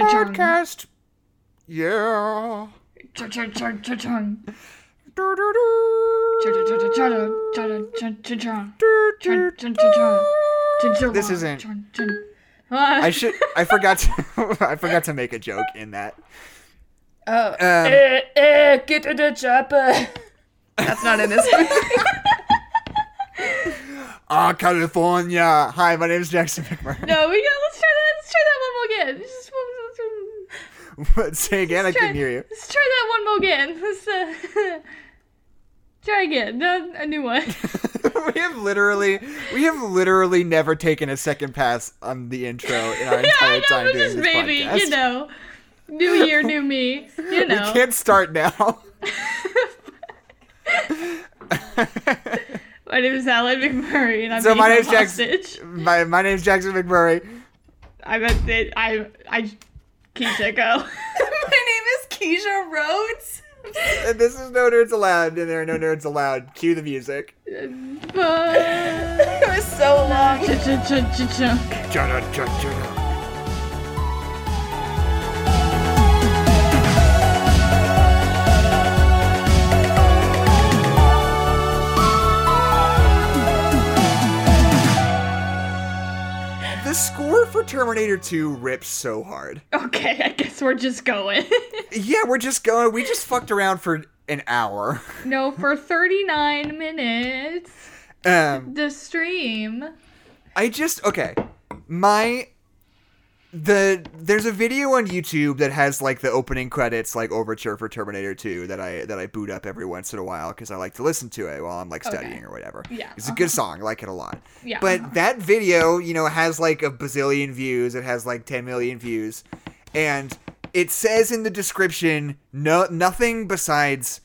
Podcast. Yeah. This isn't. I should. I forgot to. I forgot to make a joke in that. Oh. Um, Eh, eh, get to the chopper. That's not in this movie. Ah, California. Hi, my name is Jackson McMurray. no, we got. Let's try that. Let's try that one more again. Just, let's, What? Say again. I try, couldn't hear you. let's try that one more again. Let's uh, try again. No, a new one. we have literally, we have literally never taken a second pass on the intro in our yeah, I entire know. time doing this maybe podcast. you know, new year, new me. You know. We can't start now. My name is Alan McMurray, and I'm so being my held name's Jackson. hostage. My my name's Jackson McMurray. I meant that I I Keisha go. My name is Keisha Rhodes. And this is No Nerds Allowed, and there are no nerds allowed. Cue the music. It was so long. The score for Terminator 2 rips so hard. Okay, I guess we're just going. Yeah, we're just going. We just fucked around for an hour. no, for 39 minutes. Um, The stream. I just okay. My the there's a video on YouTube that has like the opening credits like overture for Terminator 2 that I that I boot up every once in a while because I like to listen to it while I'm like studying Okay. or whatever. Yeah, it's a good song. I like it a lot. Yeah. But that video, you know, has like a bazillion views. It has like 10 million views, and it says in the description no nothing besides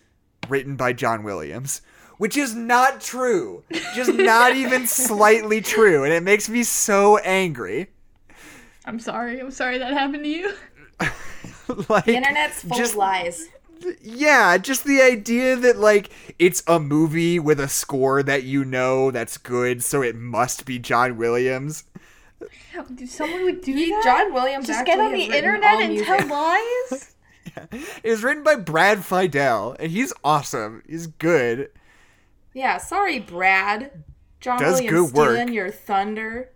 written by John Williams. Which is not true. Just not even slightly true. And it makes me so angry. I'm sorry. I'm sorry that happened to you. like The internet's full just- of lies. yeah, just the idea that like it's a movie with a score that you know that's good, so it must be John Williams. Someone would do He, that? John Williams just get on the internet and tell lies? yeah. It was written by Brad Fiedel, and he's awesome. He's good. Yeah, sorry, Brad. John Does Williams good work. stealing your thunder.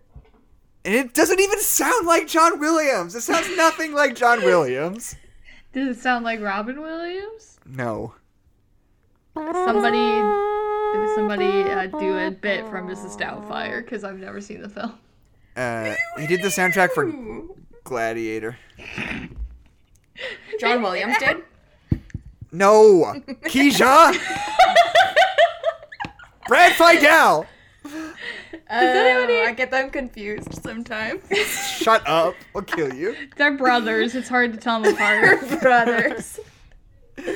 And it doesn't even sound like John Williams. It sounds nothing like John Williams. Does it sound like Robin Williams? No. Somebody, somebody uh, do a bit from Mrs. Doubtfire? Because I've never seen the film. Uh, he did the soundtrack for Gladiator. John Williams did. No, Keisha. Brad Fiedel. Oh, anybody- I get them confused sometimes. Shut up. I'll kill you. They're brothers. It's hard to tell them apart. brothers.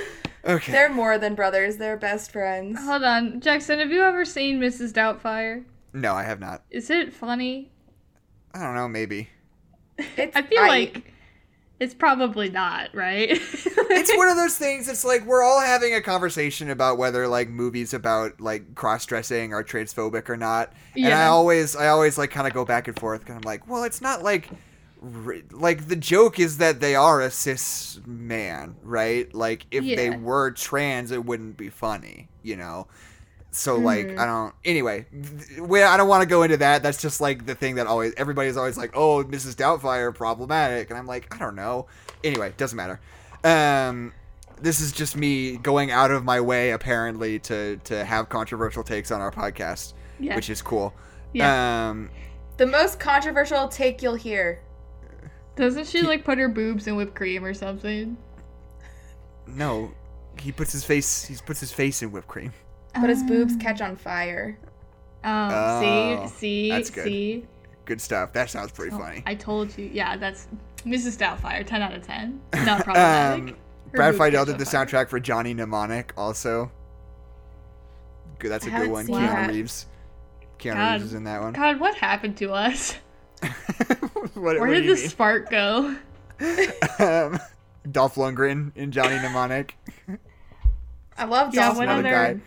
Okay. They're more than brothers. They're best friends. Hold on, Jackson. Have you ever seen Mrs. Doubtfire? No, I have not. Is it funny? I don't know. Maybe. It's, I feel like it's probably not, right? It's one of those things. It's like we're all having a conversation about whether like movies about like cross dressing are transphobic or not. Yeah. And I always, I always like kind of go back and forth. And I'm like, well, it's not like. Like the joke is that they are a cis man, right? Like if they were trans, it wouldn't be funny, you know. So like Mm-hmm. I don't. Anyway, th- we, I don't want to go into that. That's just like the thing that always everybody's always like, oh, Mrs. Doubtfire problematic, and I'm like, I don't know. Anyway, doesn't matter. Um, this is just me going out of my way apparently to to have controversial takes on our podcast, Yeah. which is cool. Yeah. Um, the most controversial take you'll hear. Doesn't she like put her boobs in whipped cream or something? no, he puts his face. He puts his face in whipped cream. But his boobs catch on fire. Um, Oh, see, see, that's good. see. Good stuff. That sounds pretty Oh, funny. I told you. Yeah, that's Mrs. Doubtfire. Ten out of ten. Not problematic. Um, Brad boobs Fiedel did the fire. soundtrack for Johnny Mnemonic also. Good, that's a I good one. seen Keanu that. Reeves. Keanu God. Reeves is in that one. God, what happened to us? what, Where what did do you the spark go? um, Dolph Lundgren in Johnny Mnemonic. I love Yeah, Dolph what Another other- guy.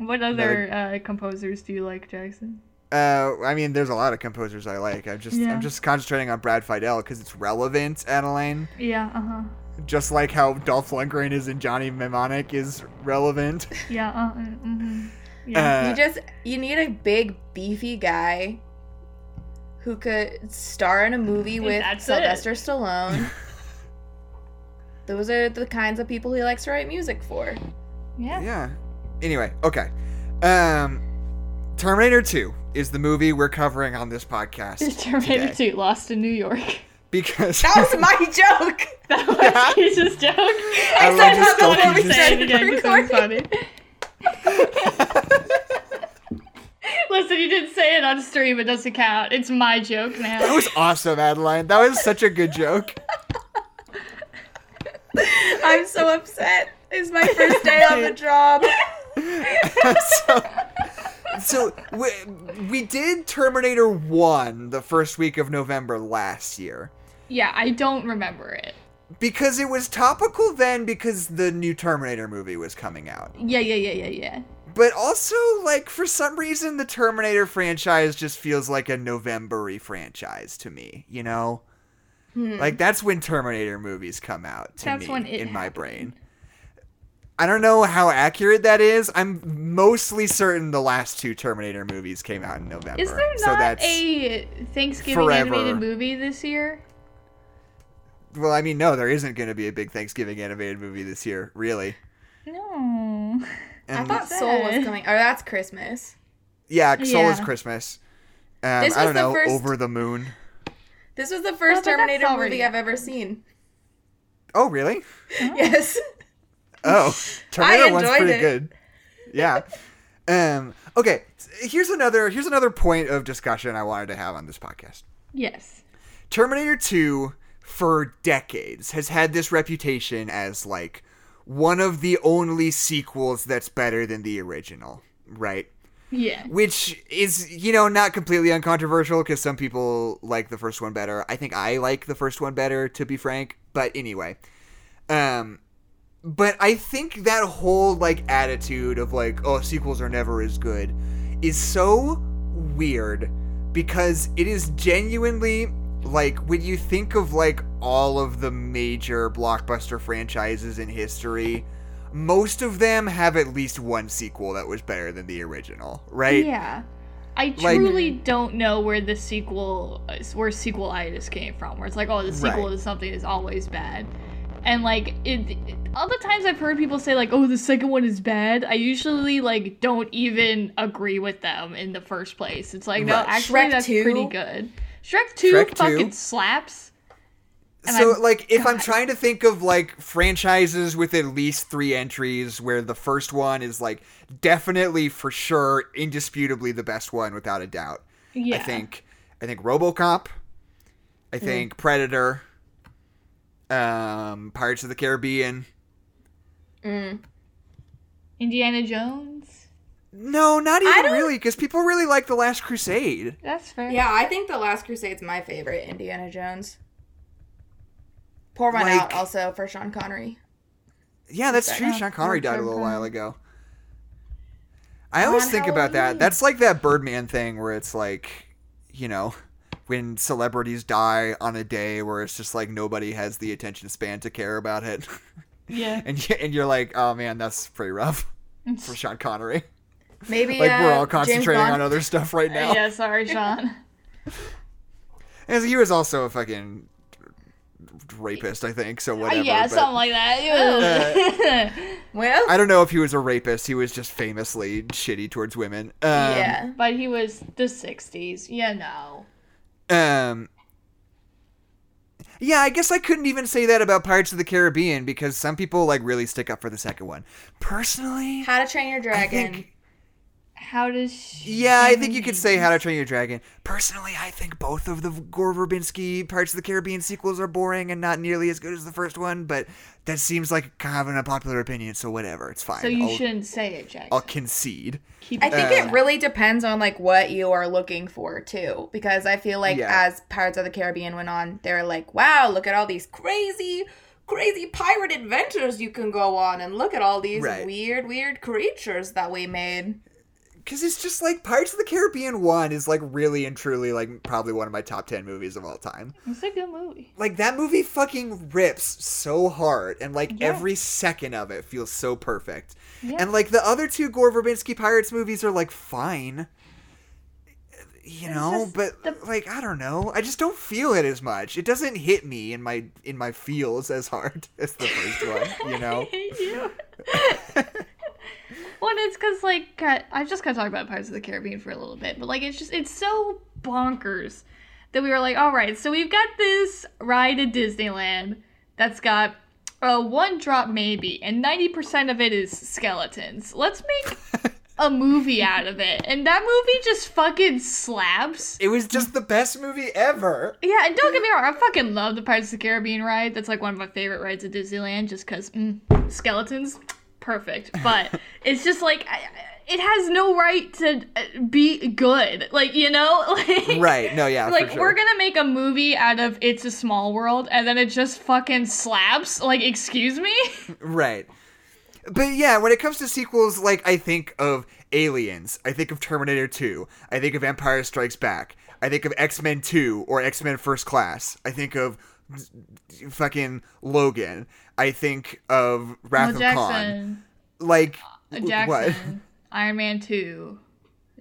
What other uh, composers do you like, Jackson? Uh, I mean, there's a lot of composers I like. I'm just Yeah. I'm just concentrating on Brad Fiedel because it's relevant, Adeline. Yeah, uh huh. Just like how Dolph Lundgren is in Johnny Mnemonic is relevant. Yeah, uh, mm-hmm. Yeah. Uh, You just you need a big beefy guy who could star in a movie with that's Sylvester Stallone. Those are the kinds of people he likes to write music for. yeah. yeah. Anyway, okay. Um, Terminator 2 is the movie we're covering on this podcast Terminator today 2, Lost in New York. because That was my joke. That was Keisha's joke. I said love this how the joke one you we just- Say it said again, 'cause it funny. Listen, you didn't say it on stream. It doesn't count. It's my joke now. That was awesome, Adeline. That was such a good joke. I'm so upset. It's my first day on the job. so, so we, we did Terminator 1 the first week of November last year. yeah, I don't remember it. Because it was topical then because the new Terminator movie was coming out. Yeah, yeah, yeah, yeah, yeah. But also, like, for some reason, the Terminator franchise just feels like a November franchise to me, you know? Hmm. Like, that's when Terminator movies come out to That's me in my brain. I don't know how accurate that is. I'm mostly certain the last two Terminator movies came out in November. Is there so not that's, a Thanksgiving forever. animated movie this year? Well, I mean, no, there isn't going to be a big Thanksgiving animated movie this year, really. No. I And thought Soul was coming. Oh, that's Christmas. yeah, Soul is Christmas. Um, This I was don't the know, first- Over the Moon. This was the Oh, first but Terminator already movie I've ever seen. Oh, really? Yes. Oh, Terminator one's pretty it. good. Yeah. Um. Okay. Here's another. Here's another point of discussion I wanted to have on this podcast. Yes. Terminator 2 for decades has had this reputation as like one of the only sequels that's better than the original, right? Yeah. Which is, you know, not completely uncontroversial because some people like the first one better. I think I like the first one better, to be frank. But anyway, um, but I think that whole like attitude of like, oh, sequels are never as good, is so weird because it is genuinely like when you think of like all of the major blockbuster franchises in history most of them have at least one sequel that was better than the original, right? Yeah. I Like- truly don't know where the sequel, where sequelitis came from. Where it's like, oh, the sequel Right. is something is always bad, and like it. All the times I've heard people say like, oh, the second one is bad. I usually like don't even agree with them in the first place. It's like, no, Right. actually, Shrek that's 2? pretty good. Shrek Two Shrek 2? fucking slaps. And so I'm- like if I'm trying to think of like franchises with at least 3 entries where the first one is like definitely for sure indisputably the best one without a doubt. Yeah. I think I think RoboCop, I mm. think Predator, um Pirates of the Caribbean. Mm. Indiana Jones. No, not even really cuz people really like The Last Crusade. That's fair. Yeah, I think The Last Crusade's my favorite Indiana Jones. Pour one Like- out also for Sean Connery. Yeah, that's true. Sean Connery or died a Sean little while ago. I always On think about that. That's like that Birdman thing where it's like, you know, when celebrities die on a day where it's just like nobody has the attention span to care about it, Yeah. and you, and you're like, oh man, that's pretty rough for Sean Connery. Maybe Like we're uh, all concentrating on other stuff right now. Yeah. Sorry, Sean. And he was also a fucking rapist, I think. So whatever. yeah, but- something like that. Well, I don't know if he was a rapist. He was just famously shitty towards women. Um, yeah. but he was the '60s. You know. Um. Yeah, I guess I couldn't even say that about Pirates of the Caribbean because some people like really stick up for the second one. Personally, How to Train Your I Dragon. think How does? She yeah, I think you could say How to Train Your Dragon. Personally, I think both of the Gore Verbinski Pirates of the Caribbean sequels are boring and not nearly as good as the first one, but that seems like kind of an unpopular opinion, so whatever, it's fine. So you I'll, shouldn't say it, Jack. I'll concede. Keep I think Uh, it really depends on like what you are looking for too, because I feel like Yeah. as Pirates of the Caribbean went on, they're like, "Wow, look at all these crazy, crazy pirate adventures you can go on and look at all these Right. weird, weird creatures that we made. Because it's just like Pirates of the Caribbean 1 is like really and truly like probably one of my top 10 movies of all time. It's a good movie. Like that movie fucking rips so hard and like Yeah. every second of it feels so perfect. Yeah. And like the other two Gore Verbinski Pirates movies are like fine. You It's know, but the- like I don't know. I just don't feel it as much. It doesn't hit me in my in my feels as hard as the first one, you know. I hate you. well, it's because like I just kind of talk about Pirates of the Caribbean for a little bit, but like it's just it's so bonkers that we were like, all right, so we've got this ride at Disneyland that's got uh, one drop maybe, and ninety percent of it is skeletons. Let's make a movie out of it, and that movie just fucking slaps. It was just the best movie ever. Yeah, and don't get me wrong, I fucking love the Pirates of the Caribbean ride. That's like one of my favorite rides at Disneyland, just because mm, skeletons, perfect. But it's just like it has no right to uh, be good. Like you know, like Right. No, yeah, like sure. we're gonna make a movie out of It's a Small World, and then it just fucking slaps. Like, excuse me. Right. But yeah, when it comes to sequels, like I think of Aliens, I think of Terminator 2, I think of Empire Strikes Back, I think of X Men 2 or X Men First Class, I think of fucking Logan, I think of Wrath Well, of Khan. Jackson, Like uh, what? Jackson, Iron Man two,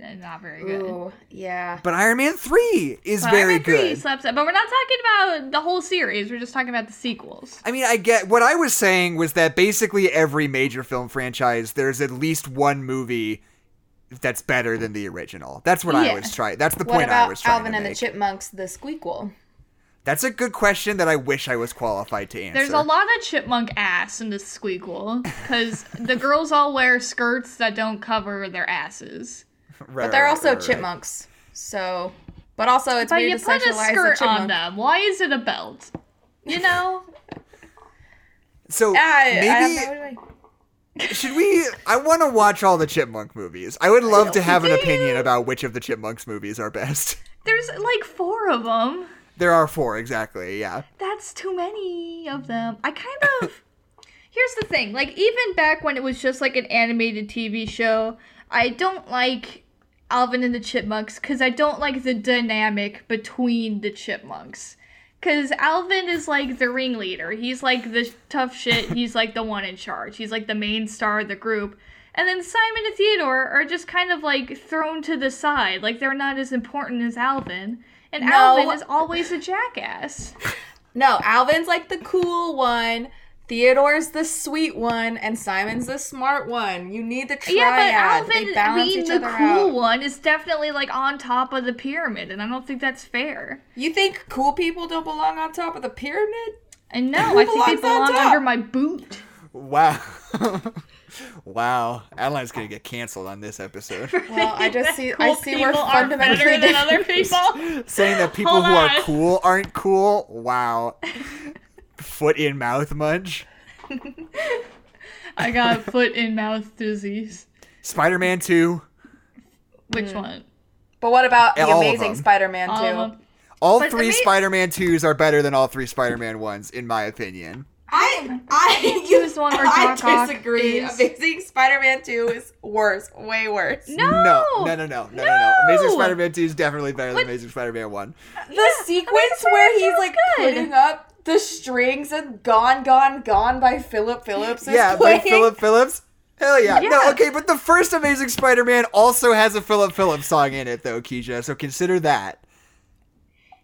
uh, not very good. Ooh, yeah. But Iron Man 3 is But very Iron Man 3 good. slaps it, but we're not talking about the whole series. We're just talking about the sequels. I mean, I get what I was saying was that basically every major film franchise, there's at least one movie that's better than the original. That's what I was trying. That's the What point I was trying Alvin to and the. Chipmunks, the squeakquel? That's a good question that I wish I was qualified to answer. There's a lot of chipmunk ass in this squeakquel because the girls all wear skirts that don't cover their asses. Right, But they're right, also right, right. chipmunks. So, but also it's But weird you to put a sexualize a skirt on them. Why is it a belt? You know? So I, maybe I have should we? I want to watch all the Chipmunk movies. I would love to have an opinion about which of the Chipmunks movies are best. There's like four of them. There are four exactly. Yeah. That's too many of them. I kind of. Here's the thing like, even back when it was just like an animated TV show, I don't like Alvin and the Chipmunks because I don't like the dynamic between the chipmunks. Because Alvin is like the ringleader. He's like the tough shit. He's like the one in charge. He's like the main star of the group. And then Simon and Theodore are just kind of like thrown to the side. Like they're not as important as Alvin. And No. Alvin is always a jackass. No, Alvin's like the cool one. Theodore's the sweet one, and Simon's the smart one. You need the triad. Yeah, but they Alvin balance being the other cool out. one is definitely like on top of the pyramid, and I don't think that's fair. You think cool people don't belong on top of the pyramid? And no, Who I think they belong under my boot. Wow. wow. Adeline's gonna get canceled on this episode. Well, I just see I see we're people are fundamentally better than other people. Saying that people Hold who are cool aren't cool. Wow. Foot in mouth munch. I got foot in mouth disease. Spider-Man 2. Which hmm. one? But what about the All Amazing. Spider-Man 2? All But three ama- Spider-Man 2s are better than all three Spider-Man 1s in my opinion. I I Two is the one where I Doc Ock disagree. is- Amazing Spider-Man 2 is worse, way worse. No, No, no, no, no, no, no, no. Amazing Spider-Man 2 is definitely better than Amazing Spider-Man 1. Uh, the sequence where he's like is good. putting up the strings and "Gone, Gone, Gone" by Philip Phillips is Yeah, by playing. Philip Phillips. Hell yeah. No, okay, but the first Amazing Spider-Man also has a Philip Phillips song in it, though, Keisha. So consider that.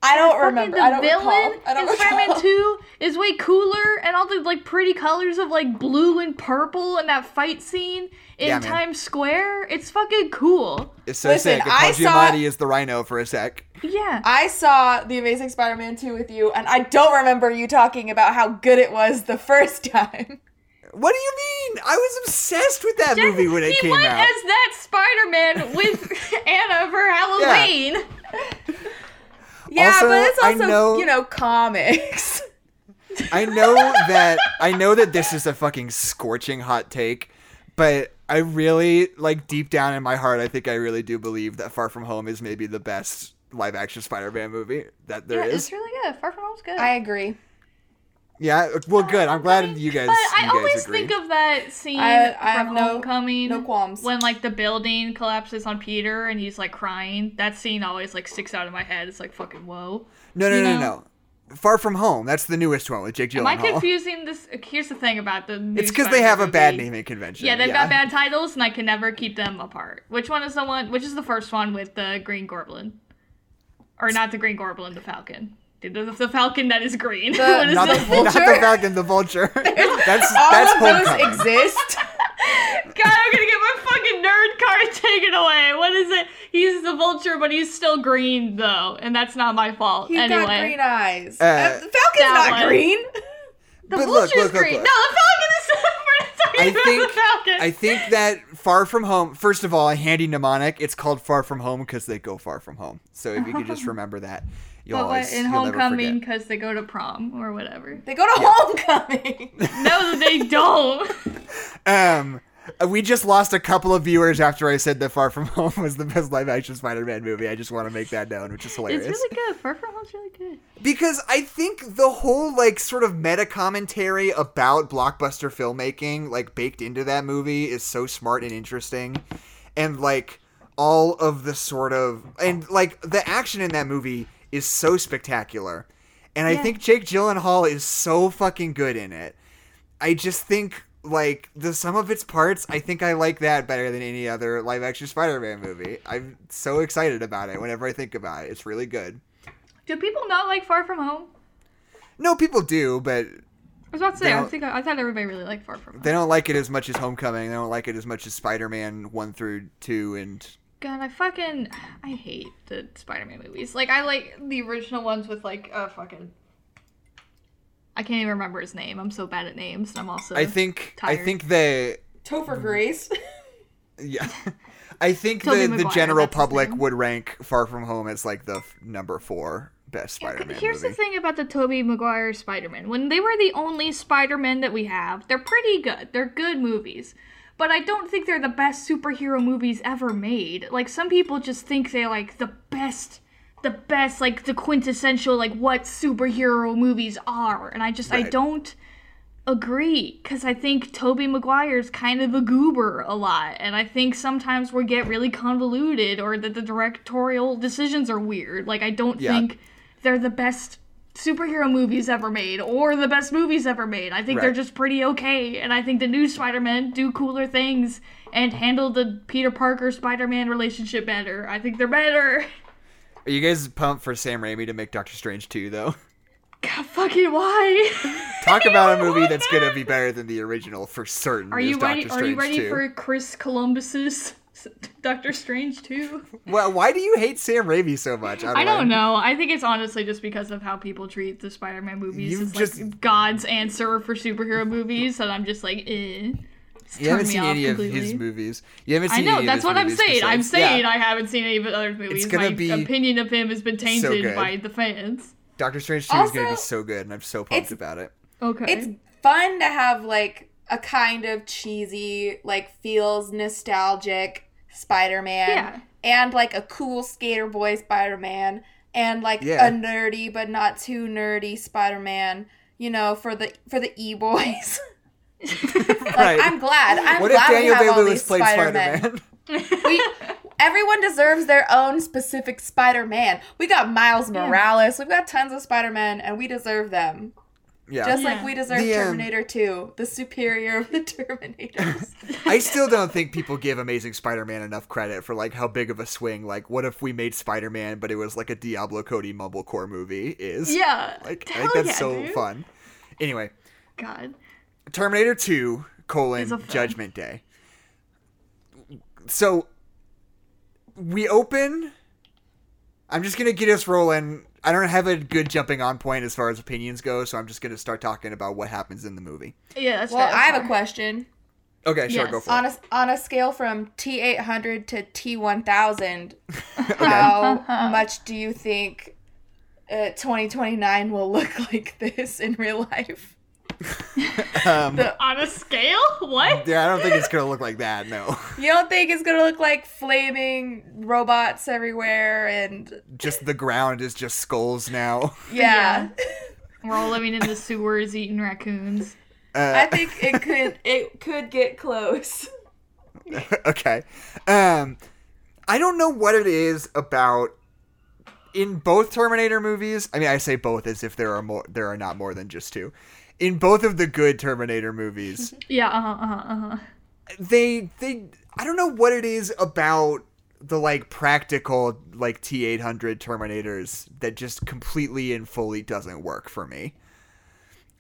I don't remember. The I don't villain recall. I don't in Spider-Man 2 is way cooler, and all the like pretty colors of like blue and purple in that fight scene in Yeah. Times Square. It's fucking cool. It's so Listen, sick. I Paul saw- Giamatti is the Rhino for a sec. Yeah. I saw The Amazing Spider-Man 2 with you, and I don't remember you talking about how good it was the first time. What do you mean? I was obsessed with that Jack- movie when it came out. he went as that Spider-Man with Anna for Halloween. Yeah, Also, but it's I also know- you know comics. I know that I know that this is a fucking scorching hot take, but I really like deep down in my heart I think I really do believe that Far From Home is maybe the best live action Spider-Man movie that there yeah, is. it's really good. Far From Home's good. I agree. Yeah. Well, good. I'm glad you guys. But I you guys always agree. think of that scene I- I have from no- Homecoming no qualms. when like the building collapses on Peter and he's like crying. That scene always like sticks out in my head. It's like fucking whoa. No, no, you no, know? no. Far from home. That's the newest one with Jake Gyllenhaal. Am I confusing this? Here's the thing about the. new It's because they Spider-Man have a bad naming convention. Yeah, they've got bad titles, and I can never keep them apart. Which one is the one? Which is the first one with the Green Goblin, or not the Green Goblin, the Falcon? The, the, the Falcon that is green. The- what is Not it? the, not the Falcon, the Vulture. that's All that's of those exist. God, I'm gonna get my fucking nerd card taken away. What is it? He's the vulture, but he's still green though, and that's not my fault. He's anyway, got green eyes. Uh, the Falcon's not one. green. the But vulture's look, look, green. look. No, the Falcon is. I think. I think that Far From Home. First of all, a handy mnemonic. It's called Far From Home because they go far from home. So if you could just remember that, you'll but always in Homecoming, because they go to prom or whatever. They go to homecoming. No, they don't. Um, we just lost a couple of viewers after I said that Far From Home was the best live action Spider-Man movie. I just want to make that known, which is hilarious. It's really good. Far From Home's really good. because I think the whole like sort of meta commentary about blockbuster filmmaking like baked into that movie is so smart and interesting and like all of the sort of and like the action in that movie is so spectacular and I think Jake Gyllenhaal is so fucking good in it. I just think like the sum of its parts, I think I like that better than any other live action Spider-Man movie. I'm so excited about it whenever I think about it. It's really good. Do people not like Far From Home? No, people do, but I was about to say. I think I, thought everybody really liked Far From Home. they don't like it as much as Homecoming. They don't like it as much as Spider-Man one through two, and God, I fucking I hate the Spider-Man movies. Like I like the original ones with like uh fucking. I can't even remember his name. I'm so bad at names. and I'm also. I think I think the Topher Grace. yeah, I think Tobey the the general public name. would rank Far From Home as like the f- number four best Spider-Man Here's movie. the thing about the Tobey Maguire Spider-Man. When they were the only Spider-Man that we have, they're pretty good. They're good movies. But I don't think they're the best superhero movies ever made. Like some people just think they're like the best the best like the quintessential like what superhero movies are. And I just I don't agree cuz I think Tobey Maguire's kind of a goober a lot and I think sometimes we get really convoluted or that the directorial decisions are weird. Like I don't Yeah. think they're the best superhero movies ever made or the best movies ever made. I think they're just pretty okay and I think the new Spider-Man do cooler things and handle the Peter Parker Spider-Man relationship better. I think they're better. Are you guys pumped for Sam Raimi to make Doctor Strange 2 though? God fucking why? Talk about a movie that's gonna be better than the original for certain. Are you ready? Are you ready 2. for Chris Columbus's Doctor Strange too? Well, why do you hate Sam Raimi so much? I don't know. I think it's honestly just because of how people treat the Spider-Man movies. You've It's just- like God's answer for superhero movies, and I'm just like, eh. It's You haven't me seen off any of his movies. You haven't I know any of that's his what I'm movies saying. I'm saying Yeah. I haven't seen any of the other movies. It's gonna My be opinion of him has been tainted good. by the fans. Doctor Strange 2 is gonna be so good, and I'm so pumped about it. Okay. it's fun to have like a kind of cheesy, like feels nostalgic Spider-Man, Yeah. and like a cool skater boy Spider-Man, and like Yeah. a nerdy but not too nerdy Spider-Man. You know, for the for the e boys. like Right. I'm glad. I'm what if glad we Daniel have Day Lewis played Spider-Men. Spider-Man? we everyone deserves their own specific Spider-Man. We got Miles Yeah. Morales. We've got tons of Spider-Men, and we deserve them. Yeah. Just Yeah. like we deserve The, um, Terminator 2, the superior of the Terminators. I still don't think people give Amazing Spider-Man enough credit for like how big of a swing. Like, what if we made Spider-Man, but it was like a Diablo Cody mumblecore movie? Is yeah. like I think that's yeah, so dude. fun. Anyway, God. Terminator 2 colon It's. Judgment Day. So we open. I'm just gonna get us rolling. I don't have a good jumping on point as far as opinions go, so I'm just gonna start talking about what happens in the movie. Yeah, that's well, fair, I have that's a question. Okay, sure, Yes. go for On it. a, on a scale from T800 to T1000, how much do you think uh, 2029 will look like this in real life? Um, On a scale? What? yeah, I don't think it's gonna look like that. No, You don't think it's gonna look like flaming robots everywhere and just the ground is just skulls now. yeah. We're all living in the sewers, eating raccoons. I think it could it could get close. okay. Um, I don't know what it is about in both Terminator movies. I mean, I say both as if there are more. There are not more than just two. In both of the good Terminator movies, Yeah, uh huh, uh huh, uh-huh. they they I don't know what it is about the like practical like T800 Terminators that just completely and fully doesn't work for me.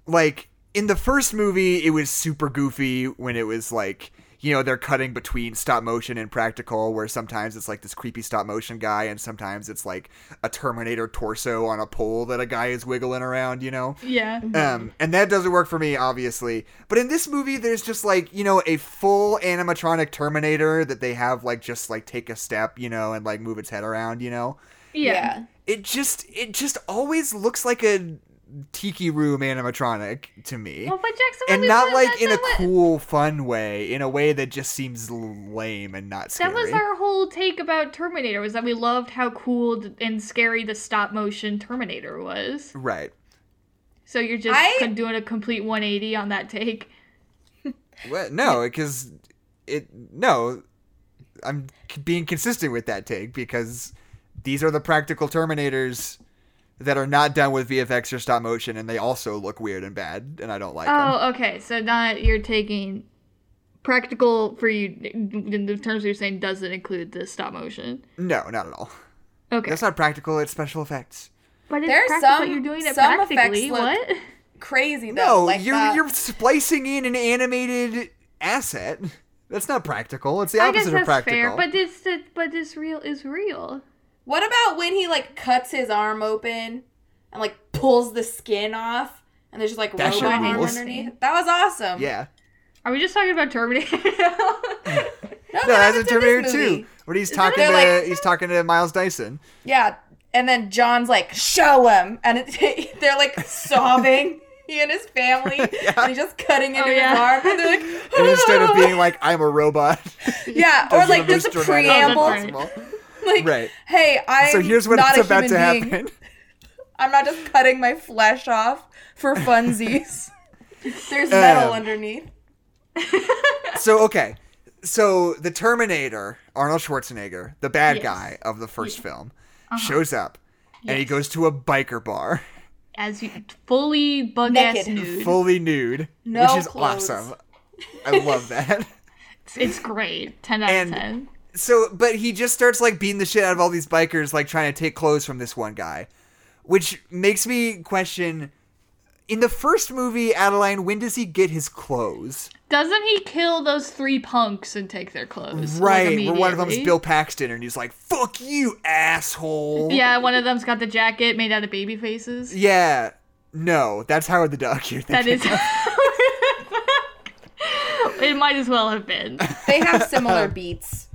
Like in the first movie it was super goofy when it was like you know they're cutting between stop motion and practical where sometimes it's like this creepy stop motion guy and sometimes it's like a terminator torso on a pole that a guy is wiggling around you know Yeah. um, and that doesn't work for me, obviously. But in this movie, there's just like you know a full animatronic Terminator that they have like just like take a step, you know, and like move its head around, you know. Yeah. It just it just always looks like a tiki room animatronic to me. Well, but Jackson, and not like in a not what- cool, fun way, in a way that just seems lame and not scary. That was our whole take about Terminator was that we loved how cool and scary the stop motion Terminator was. right. So you're just I- doing a complete 180 on that take. Well, no, because it no, I'm being consistent with that take because these are the practical Terminators that are not done with VFX or stop motion, and they also look weird and bad, and I don't like them. Oh, okay. So not you're taking practical for you in the terms you're saying doesn't include the stop motion. No, not at all. Okay. That's not practical. It's special effects. but it's There's practical. some- you're doing it some effects practically. look- What? Crazy though. No, like you're that. you're splicing in an animated asset. That's not practical. It's the I guess opposite that's of practical. fair, but it's the, but this real is real. What about when he like cuts his arm open and like pulls the skin off and there's just like That robot arm underneath? That was awesome. yeah. Are we just talking about Terminator? No, No, that that's a happens in Terminator this 2. movie. When he's talking to like- he's talking to Miles Dyson. Yeah, and then John's like, "Show him," and it, they're like sobbing. He and his family, and he's just cutting into Oh, yeah. his arm, and they're like, And instead of being like, I'm a robot, yeah, or like the just a most preamble, right. Possible. like, Right. "Hey, I'm So here's what's not a about to human being. happen. I'm not just cutting my flesh off for funsies. There's metal Um, underneath." So okay, so the Terminator, Arnold Schwarzenegger, the bad Yes. guy of the first film, shows up and he goes to a biker bar, As you fully bug ass nude. fully nude, No which is clothes. awesome. I love that. It's, it's great. 10 out And- of 10. So, but he just starts like beating the shit out of all these bikers, like trying to take clothes from this one guy, which makes me question. In the first movie, Adeline, when does he get his clothes? Doesn't he kill those three punks and take their clothes? Right, where one of them's immediately? Bill Paxton, and he's like, "Fuck you, asshole." Yeah, one of them's got the jacket made out of baby faces. Yeah. No, that's Howard the Duck. You're That thinking. is. it might as well have been. They have similar um, beats.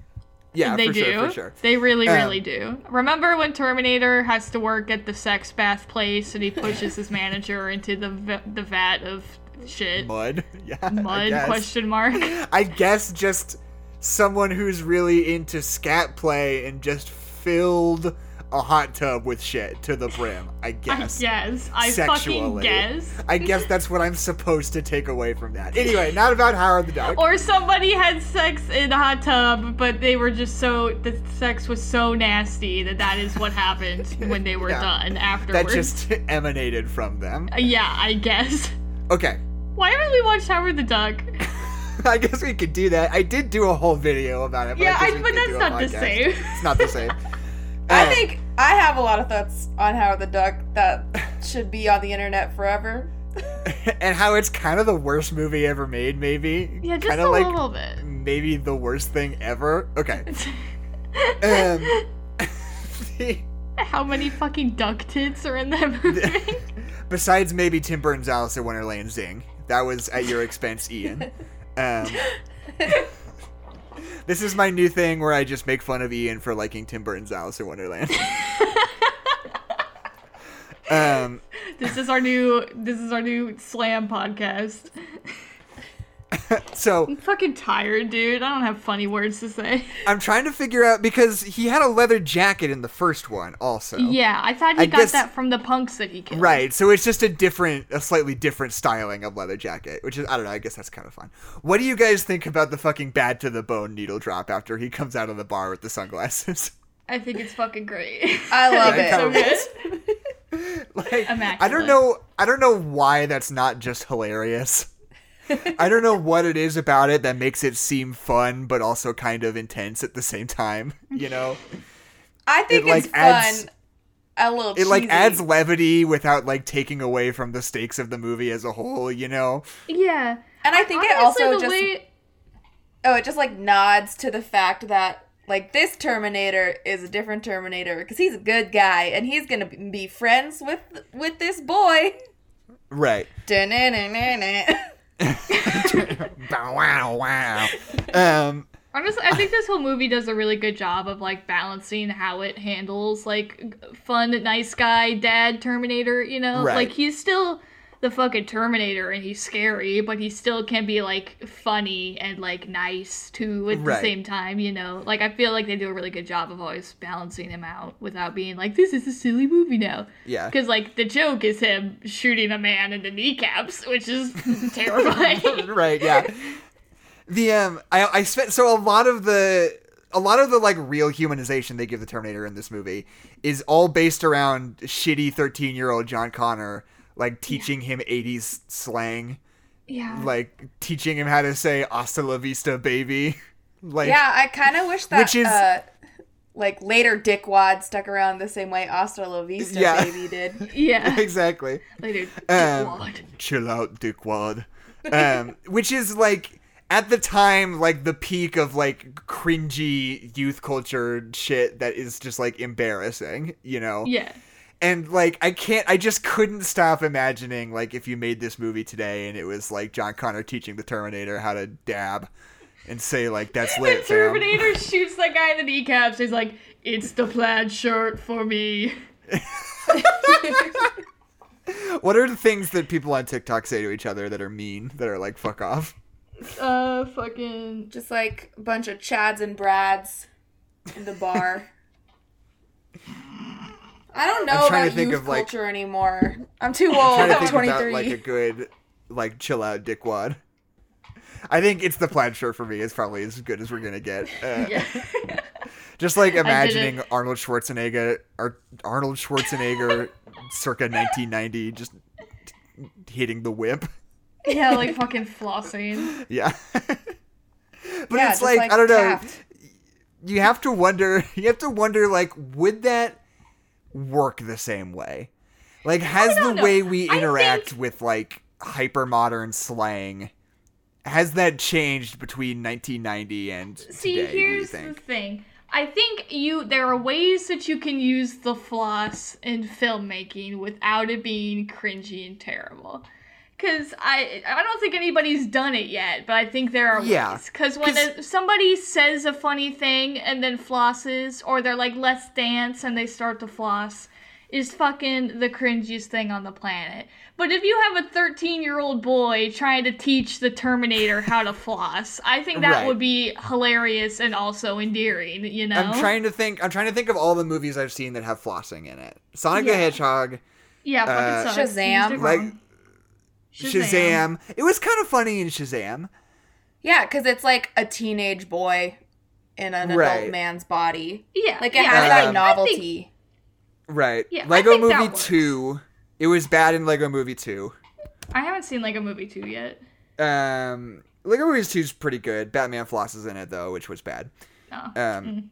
Yeah, they for do. sure, for sure. They really, Um, really do. Remember when Terminator has to work at the sex bath place and he pushes his manager into the v- the vat of shit? Mud. Yeah. Mud? Question mark. I guess just someone who's really into scat play and just filled a hot tub with shit to the brim. I I guess. guess. I fucking Sexually. guess. I guess that's what I'm supposed to take away from that. Anyway, not about Howard the Duck. Or somebody had sex in a hot tub, but they were just so the sex was so nasty that that is what happened when they were Yeah. done afterwards. that just emanated from them. Uh, yeah, I guess. Okay. Why haven't we watched Howard the Duck? I guess we could do that. I did do a whole video about it. But Yeah, I I- but that's not the same. It's not the same. I think I have a lot of thoughts on Howard the Duck that should be on the internet forever. and how it's kind of the worst movie ever made, maybe. Yeah, just kind a like little bit. maybe the worst thing ever. Okay. Um, How many fucking duck tits are in that movie? besides maybe Tim Burton's Alice in Wonderland Zing, that was at your expense, Ian. Um, this is my new thing where I just make fun of Ian for liking Tim Burton's Alice in Wonderland. um, this is our new this is our new slam podcast. so I'm fucking tired, dude. I don't have funny words to say. I'm trying to figure out because he had a leather jacket in the first one, also. Yeah, I thought he I got guess- that from the punks that he killed. Right, so it's just a different, a slightly different styling of leather jacket, which is I don't know. I guess that's kind of fun. What do you guys think about the fucking bad to the bone needle drop after he comes out of the bar with the sunglasses? I think it's fucking great. I love Yeah, it. so good. like, I don't know. I don't know why that's not just hilarious. I don't know what it is about it that makes it seem fun, but also kind of intense at the same time. You know, I think It, like, it's adds- fun. A little it like adds levity without like taking away from the stakes of the movie as a whole. You know, Yeah. And I think it also the just way oh, it just like nods to the fact that like this Terminator is a different Terminator because he's a good guy and he's gonna be friends with with this boy. right? Wow, wow. Um, Honestly, I think this whole movie does a really good job of like balancing how it handles like fun, nice guy, dad Terminator. You know, Right. like he's still the fucking Terminator and he's scary, but he still can be like funny and like nice too at Right. the same time. You know, like I feel like they do a really good job of always balancing him out without being like this is a silly movie now. yeah. Because like the joke is him shooting a man in the kneecaps, which is terrifying. right yeah the um i i spent so a lot of the a lot of the like real humanization they give the terminator in this movie is all based around shitty 13 year old john connor like teaching him 80s slang yeah. like teaching him how to say hasta la vista baby like yeah, I kind of wish that Which is- uh, like later dickwad stuck around the same way Hasta La Vista Yeah. baby did. yeah. exactly Later. Um, What? chill out dickwad um which is like at the time like the peak of like cringy youth culture shit that is just like embarrassing you know Yeah. And like i can't i just couldn't stop imagining like if you made this movie today and it was like john connor teaching the terminator how to dab and say like that's The lit fam. Terminator shoots that guy in the kneecaps. He's like, "It's the plaid shirt for me." what are the things that people on tiktok say to each other that are mean that are like fuck off Uh, fucking. Just like a bunch of Chads and Brads in the bar. I don't know I'm trying to about think youth of, like- culture anymore. I'm too I'm old. trying to I'm think 23. about like a good like chill out dickwad. I think it's the plaid shirt for me. It's probably as good as we're gonna get. Uh, Yeah. Just like imagining Arnold Schwarzenegger or Arnold Schwarzenegger circa 1990 just hitting the whip. yeah, like fucking flossing. Yeah. but Yeah, it's like, like I don't know. Taft. You have to wonder. You have to wonder like would that work the same way? Like oh, has the know. way we interact think- with like hyper modern slang has that changed between 1990 and See, today? here's the thing. I think you there are ways that you can use the floss in filmmaking without it being cringy and terrible. Cause I I don't think anybody's done it yet, but I think there are Yeah, ways. Cause when 'cause- a, somebody says a funny thing and then flosses, or they're like let's dance and they start to floss, is fucking the cringiest thing on the planet. But if you have a 13 year old boy trying to teach the Terminator how to floss, I think that Right. would be hilarious and also endearing, you know? I'm trying to think. I'm trying to think of all the movies I've seen that have flossing in it. Sonic the Hedgehog, yeah, fucking uh, sucks. Shazam. You like wrong. Shazam. It was kind of funny in Shazam. Yeah, because it's like a teenage boy in an Right. adult man's body. Yeah. Like it yeah, has I that think- I think- novelty. Right. Yeah, Lego Movie 2. It was bad in Lego Movie 2. I haven't seen Lego Movie 2 yet. Um, Lego Movie 2 is pretty good. Batman flosses in it though, which was bad. No. Um,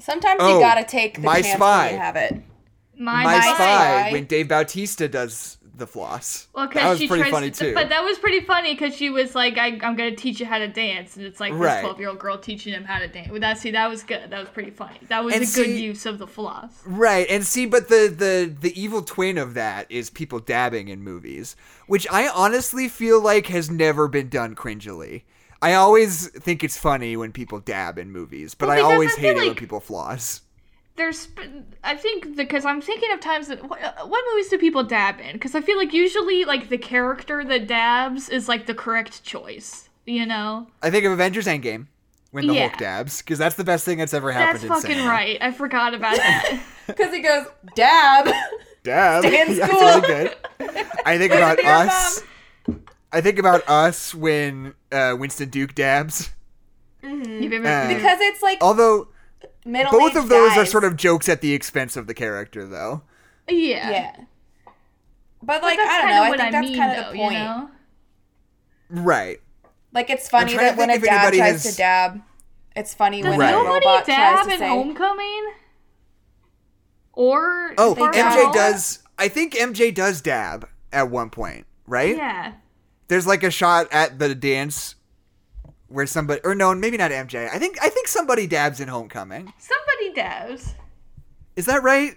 Sometimes Oh, you gotta take the My chance Spy. when you have it. My, My Spy. Spy when Dave Bautista does the floss. Well, that because was she pretty tries funny to, too. but that was pretty funny because she was like, I, "I'm gonna teach you how to dance," and it's like Right. this 12 year old girl teaching him how to dance. Well, that see, that was good. That was pretty funny. That was And a good use of the floss. Right, and see, but the the the evil twin of that is people dabbing in movies, which I honestly feel like has never been done cringily. I always think it's funny when people dab in movies, but Well, I always I hate it when people floss. There's I think because I'm thinking of times that what, uh, what movies do people dab in? Because I feel like usually like the character that dabs is like the correct choice. You know, I think of Avengers Endgame when the Yeah. Hulk dabs because that's the best thing that's ever happened. that's in fucking cinema. right. I forgot about that. Because he goes, dab. Dab. Stan's Yeah, cool. really good. I think about to your us. I think about us when uh, Winston Duke dabs. You've ever- Uh, Because it's like Although middle both of those are sort of jokes at the expense of the character, though. yeah. Yeah. But But like, that's I don't know. I what think I that's mean, kind of though. the You point. know. Right. Like, it's funny that when a think dad tries has- to dab, it's funny Does when Right. a nobody robot tries dab to in say, Homecoming? Or Oh, They Far dab. MJ Out? does. I think MJ does dab at one point, right? Yeah. There's like a shot at the dance where somebody, or no, maybe not MJ. I think I think somebody dabs in Homecoming. Somebody dabs. Is that right?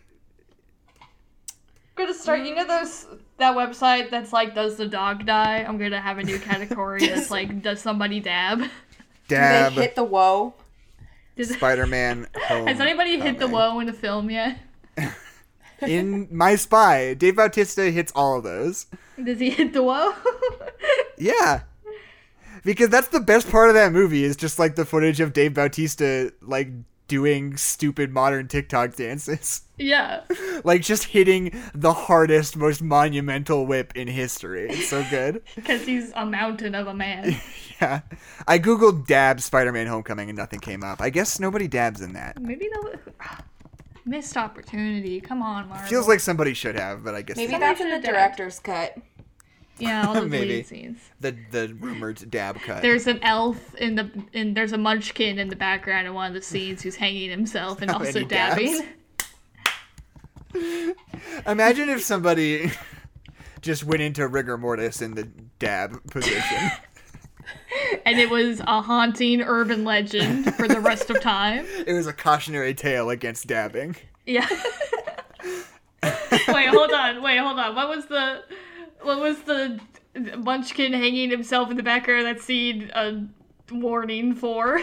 I'm gonna start. You know those that website that's like, does the dog die? I'm gonna have a new category that's like, does somebody dab? do Dab. they hit the whoa? Does, Spider-Man. has anybody hit the Homecoming. whoa in a film yet? In My Spy, Dave Bautista hits all of those. Does he hit the whoa? Yeah. Because that's the best part of that movie is just like the footage of Dave Bautista like doing stupid modern TikTok dances. yeah. like just hitting the hardest, most monumental whip in history. It's so good. Because he's a mountain of a man. yeah. I googled dab Spider-Man Homecoming and nothing came up. I guess nobody dabs in that. Maybe no. Missed opportunity. Come on, Marvel. Feels like somebody should have, but I guess Maybe they- that's in the director's cut. Yeah, all those Maybe. scenes. the the rumored dab cut. There's an elf in the and there's a munchkin in the background in one of the scenes who's hanging himself and also dabs? dabbing. Imagine if somebody just went into rigor mortis in the dab position. and it was a haunting urban legend for the rest of time. it was a cautionary tale against dabbing. Yeah. wait, hold on. Wait, hold on. What was the what was the munchkin hanging himself in the background of that scene a warning for?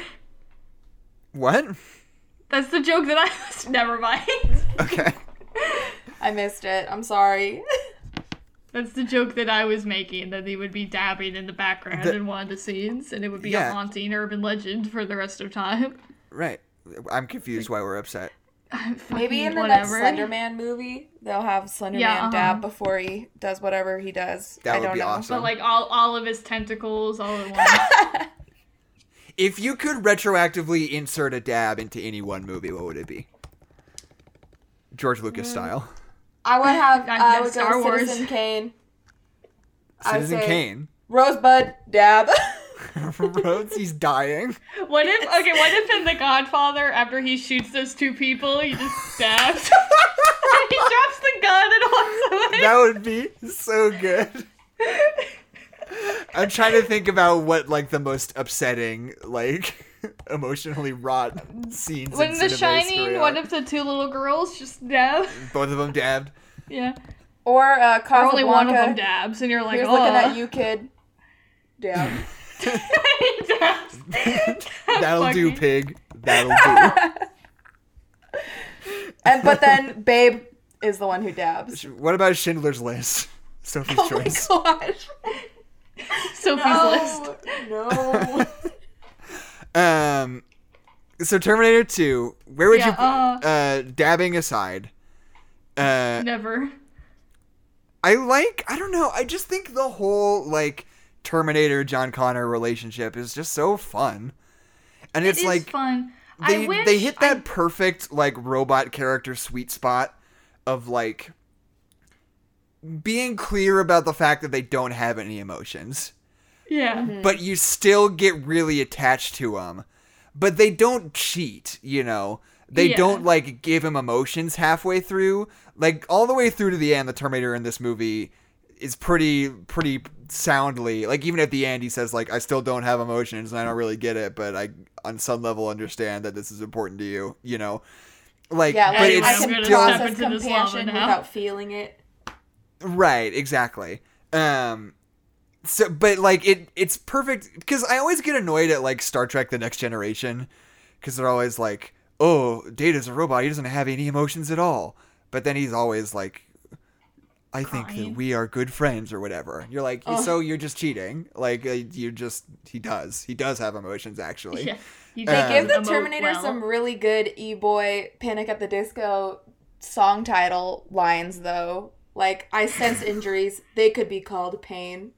What? That's the joke that I was never mind. Okay. I missed it. I'm sorry. That's the joke that I was making that he would be dabbing in the background The- in one of the scenes and it would be Yeah. a haunting urban legend for the rest of time. Right. I'm confused why we're upset. Maybe in Fucking the next Slender Man movie, they'll have Slender Yeah, Man uh-huh. dab before he does whatever he does. That I would don't be know. awesome. But like all, all of his tentacles all at once. If you could retroactively insert a dab into any one movie, what would it be? George Lucas Mm. style. I would have. Got I would Star go Wars. Citizen Kane. I Citizen say- Kane. Rosebud dab. Rhodes, he's dying. What if okay? What if in The Godfather, after he shoots those two people, he just stabs? he drops the gun and walks away. That would be so good. I'm trying to think about what like the most upsetting, like emotionally wrought scenes. when in The cinema Shining, history one of the two little girls just dab. both of them dabbed. Yeah, or uh, or only one of them dabs, and you're like, Here's oh. looking at you, kid. Dab. He dabs. That'll do, pig. That'll do. and but then Babe is the one who dabs. what about Schindler's List? Sophie's Oh Choice. my gosh. Sophie's List. No. No. Um, so Terminator Two. Where would Yeah, you put, uh, uh, dabbing aside? Uh, Never. I like. I don't know. I just think the whole like Terminator John Connor relationship is just so fun, and it's It is like fun. they I wish they hit that I- perfect like robot character sweet spot of like being clear about the fact that they don't have any emotions yeah. Mm-hmm. but you still get really attached to them but they don't cheat you know they Yeah. don't like give him emotions halfway through like all the way through to the end the terminator in this movie is pretty pretty soundly like even at the end he says like i still don't have emotions and i don't really get it but i on some level understand that this is important to you you know like Yeah, but it's I can gonna still process into this lava compassion without feeling it. Right, exactly. Um so but like it it's perfect cuz I always get annoyed at like Star Trek the Next Generation cuz they're always like oh, Data's a robot. He doesn't have any emotions at all. But then he's always like, I think that we are good friends or whatever. You're like, so you're just cheating. Like, uh, you're just, he does. He does have emotions, actually. Yeah. He They They Uh, give the Terminator well. some really good E Boy Panic at the Disco song title lines, though. Like, I sense injuries. They could be called pain.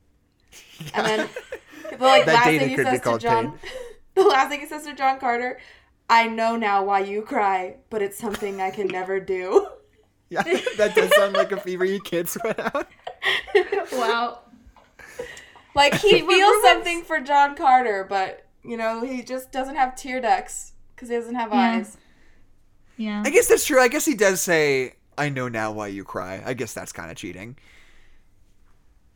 And then, the like, That last thing he could be says to called John, the last thing he says to John Carter, I know now why you cry, but it's something I can never do. Yeah, that does sound like a fever you kids went out. Wow. Like, he feels something for John Carter, but, you know, he just doesn't have tear ducts because he doesn't have Yeah. eyes. Yeah. I guess that's true. I guess he does say, I know now why you cry. I guess that's kind of cheating.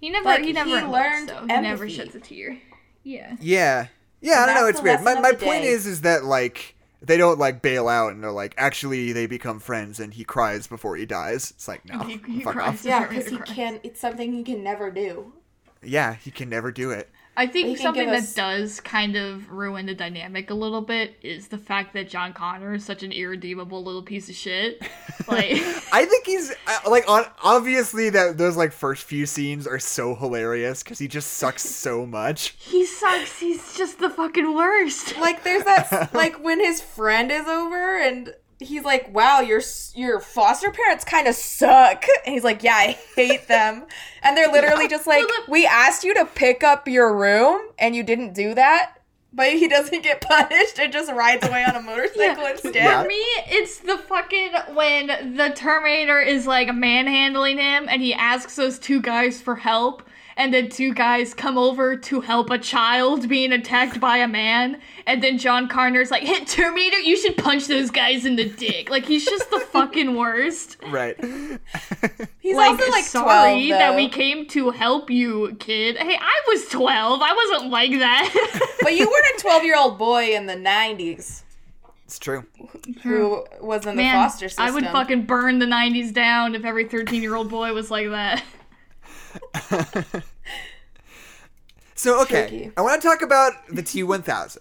He never. Like, he never he learned though. He never sheds a tear. Yeah. Yeah. Yeah, I don't know. It's weird. My, my point day. is, is that, like, they don't, like, bail out and they're like, actually, they become friends and he cries before he dies. It's like, no. He- he fuck cries. off. Yeah, because he cries. can. It's something he can never do. Yeah, he can never do it. I think something that us- does kind of ruin the dynamic a little bit is the fact that John Connor is such an irredeemable little piece of shit. Like, I think he's uh, like on obviously that those like first few scenes are so hilarious because he just sucks so much. he sucks. He's just the fucking worst. Like there's that like when his friend is over and he's like, "Wow, your your foster parents kind of suck," and he's like, "Yeah, I hate them," and they're literally just like, "We asked you to pick up your room and you didn't do that." But he doesn't get punished and just rides away on a motorcycle Yeah. instead. Yeah. For me, it's the fucking when the Terminator is like manhandling him and he asks those two guys for help. And then two guys come over to help a child being attacked by a man. And then John Connor's like, "Hit Terminator, you should punch those guys in the dick. Like, he's just the fucking worst. Right. He's like, also like sorry 12, that we came to help you, kid. Hey, I was 12. I wasn't like that. But you weren't a 12 year old boy in the 90s it's true. who hmm. was in the Man, foster system. I would fucking burn the 90s down if every 13 year old boy was like that. So okay, Tricky. I want to talk about the T1000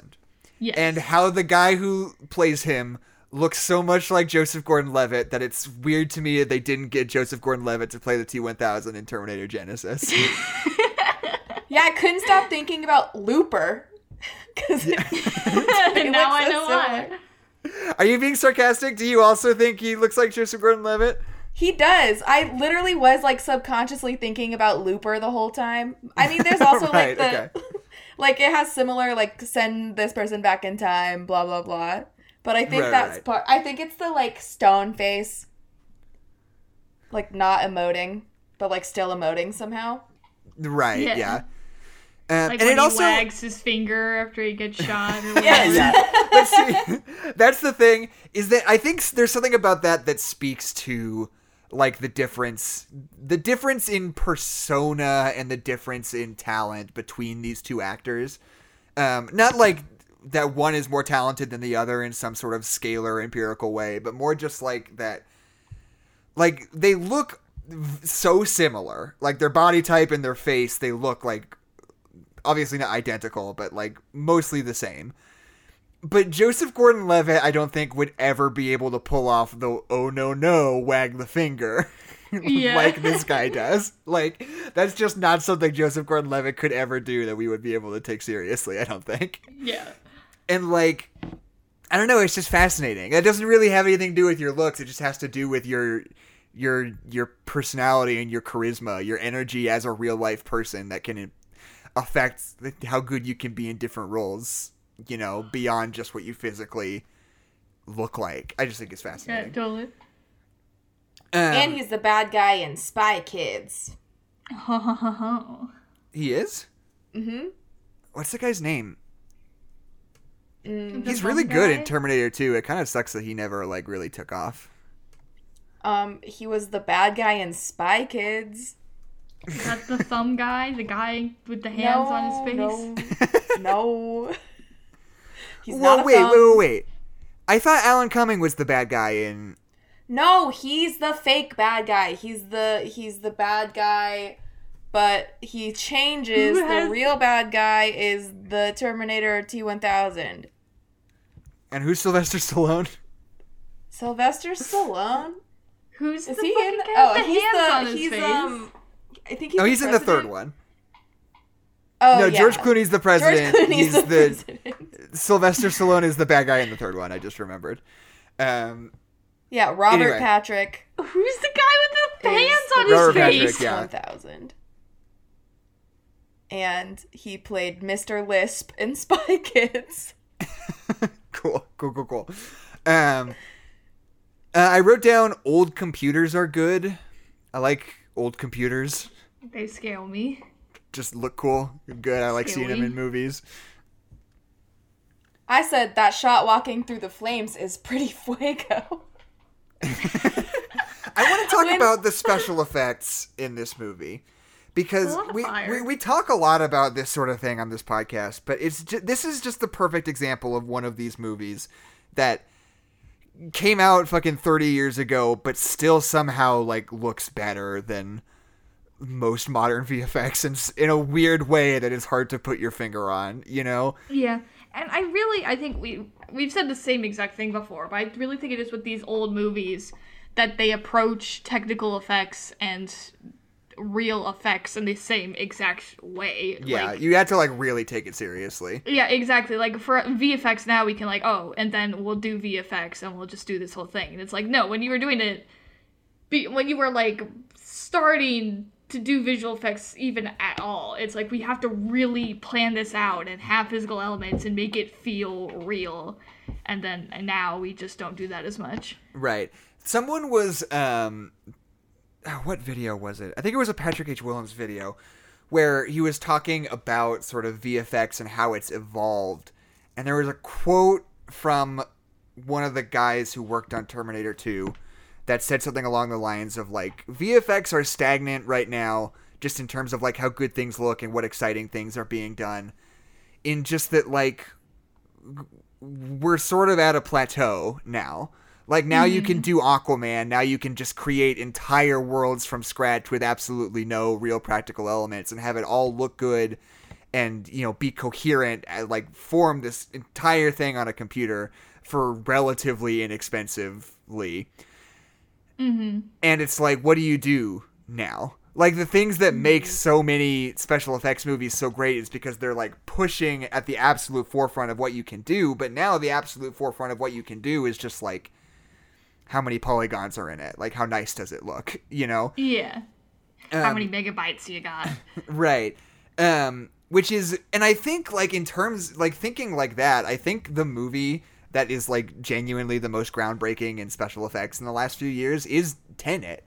Yes. and how the guy who plays him looks so much like Joseph Gordon-Levitt that it's weird to me that they didn't get Joseph Gordon-Levitt to play the T1000 in Terminator Genisys. Yeah, I couldn't stop thinking about Looper. Because now I know why. Are you being sarcastic? Do you also think he looks like Joseph Gordon-Levitt? He does. I literally was like subconsciously thinking about Looper the whole time. I mean, there's also Right, like the okay. like it has similar like send this person back in time, blah blah blah. But I think Right, that's right. part. I think it's the like stone face, like not emoting, but like still emoting somehow. Right. Yeah. Yeah. Um, Like and when it he also wags his finger after he gets shot. Or Yes. whatever. yeah. But see, that's the thing is that I think there's something about that that speaks to like the difference the difference in persona and the difference in talent between these two actors. Um not like that one is more talented than the other in some sort of scalar empirical way, but more just like that like they look so similar. Like their body type and their face, they look like obviously not identical, but like mostly the same. But Joseph Gordon-Levitt, I don't think would ever be able to pull off the "oh no no" wag the finger Yeah. like this guy does. Like that's just not something Joseph Gordon-Levitt could ever do that we would be able to take seriously. I don't think. Yeah. And like, I don't know. It's just fascinating. It doesn't really have anything to do with your looks. It just has to do with your your your personality and your charisma, your energy as a real life person that can affect how good you can be in different roles. You know, beyond just what you physically look like. I just think it's Yeah, fascinating. totally. Um, and he's the bad guy in Spy Kids. he is. Mm-hmm. What's the guy's name? Mm, He's really bum good in? Terminator 2. It kind of sucks that he never like really took off. um, he was the bad guy in Spy Kids. That's the thumb guy, the guy with the hands on his face. No, no. He's Well, not a wait, thumb. wait, wait, wait. I thought Alan Cumming was the bad guy in. No, he's the fake bad guy. He's the he's the bad guy, but he changes. Has- The real bad guy is the Terminator T one thousand. And who's Sylvester Stallone? Sylvester Stallone. Who's Is the he fucking in? guy Oh, with the he's hands on the his he's face? um. I think he's. No, he's in the third one. Oh no, yeah. George Clooney's the president. George Clooney's He's the, the, president. Sylvester Stallone is the bad guy in the third one. I just remembered. Um, Yeah, Robert Anyway. Patrick. Who's the guy with the Is hands on Robert his Patrick, face? yeah. One thousand. And he played Mr. Lisp in Spy Kids. cool, cool, cool, cool. Um, uh, I wrote down old computers are good. I like old computers. They scale me. Just look cool, good. I like seeing them in movies. I said that shot walking through the flames is pretty fuego. I want to talk When- about the special effects in this movie because A lot of we, we we talk a lot about this sort of thing on this podcast, but it's ju- this is just the perfect example of one of these movies that came out fucking 30 years ago but still somehow like looks better than most modern VFX in, in a weird way that is hard to put your finger on, you know? Yeah, and I really, I think we we've said the same exact thing before, but I really think it is with these old movies that they approach technical effects and real effects in the same exact way. Yeah, Like, you had to like really take it seriously. yeah, exactly. Like for VFX now, we can like, oh, and then we'll do VFX and we'll just do this whole thing. And it's like, no, when you were doing it, be, when you were like starting to do visual effects even at all, it's like we have to really plan this out and have physical elements and make it feel real. And then and now we just don't do that as much. Right. Someone was um oh, what video was it? I think it was a Patrick H. Willems video where he was talking about sort of VFX and how it's evolved. And there was a quote from one of the guys who worked on Terminator 2 that said something along the lines of like VFX are stagnant right now just in terms of like how good things look and what exciting things are being done in just that like we're sort of at a plateau now. Like now you can mm-hmm. do Aquaman, now you can just create entire worlds from scratch with absolutely no real practical elements and have it all look good and you know be coherent and like form this entire thing on a computer for relatively inexpensively. Mm-hmm. And it's like what do you do now? Like the things that make so many special effects movies so great is because they're like pushing at the absolute forefront of what you can do, but now the absolute forefront of what you can do is just like how many polygons are in it? Like how nice does it look, you know? Yeah. How Um, many megabytes you got? Right. Um which is and I think like in terms like thinking like that, I think the movie that is like genuinely the most groundbreaking in special effects in the last few years is Tenet.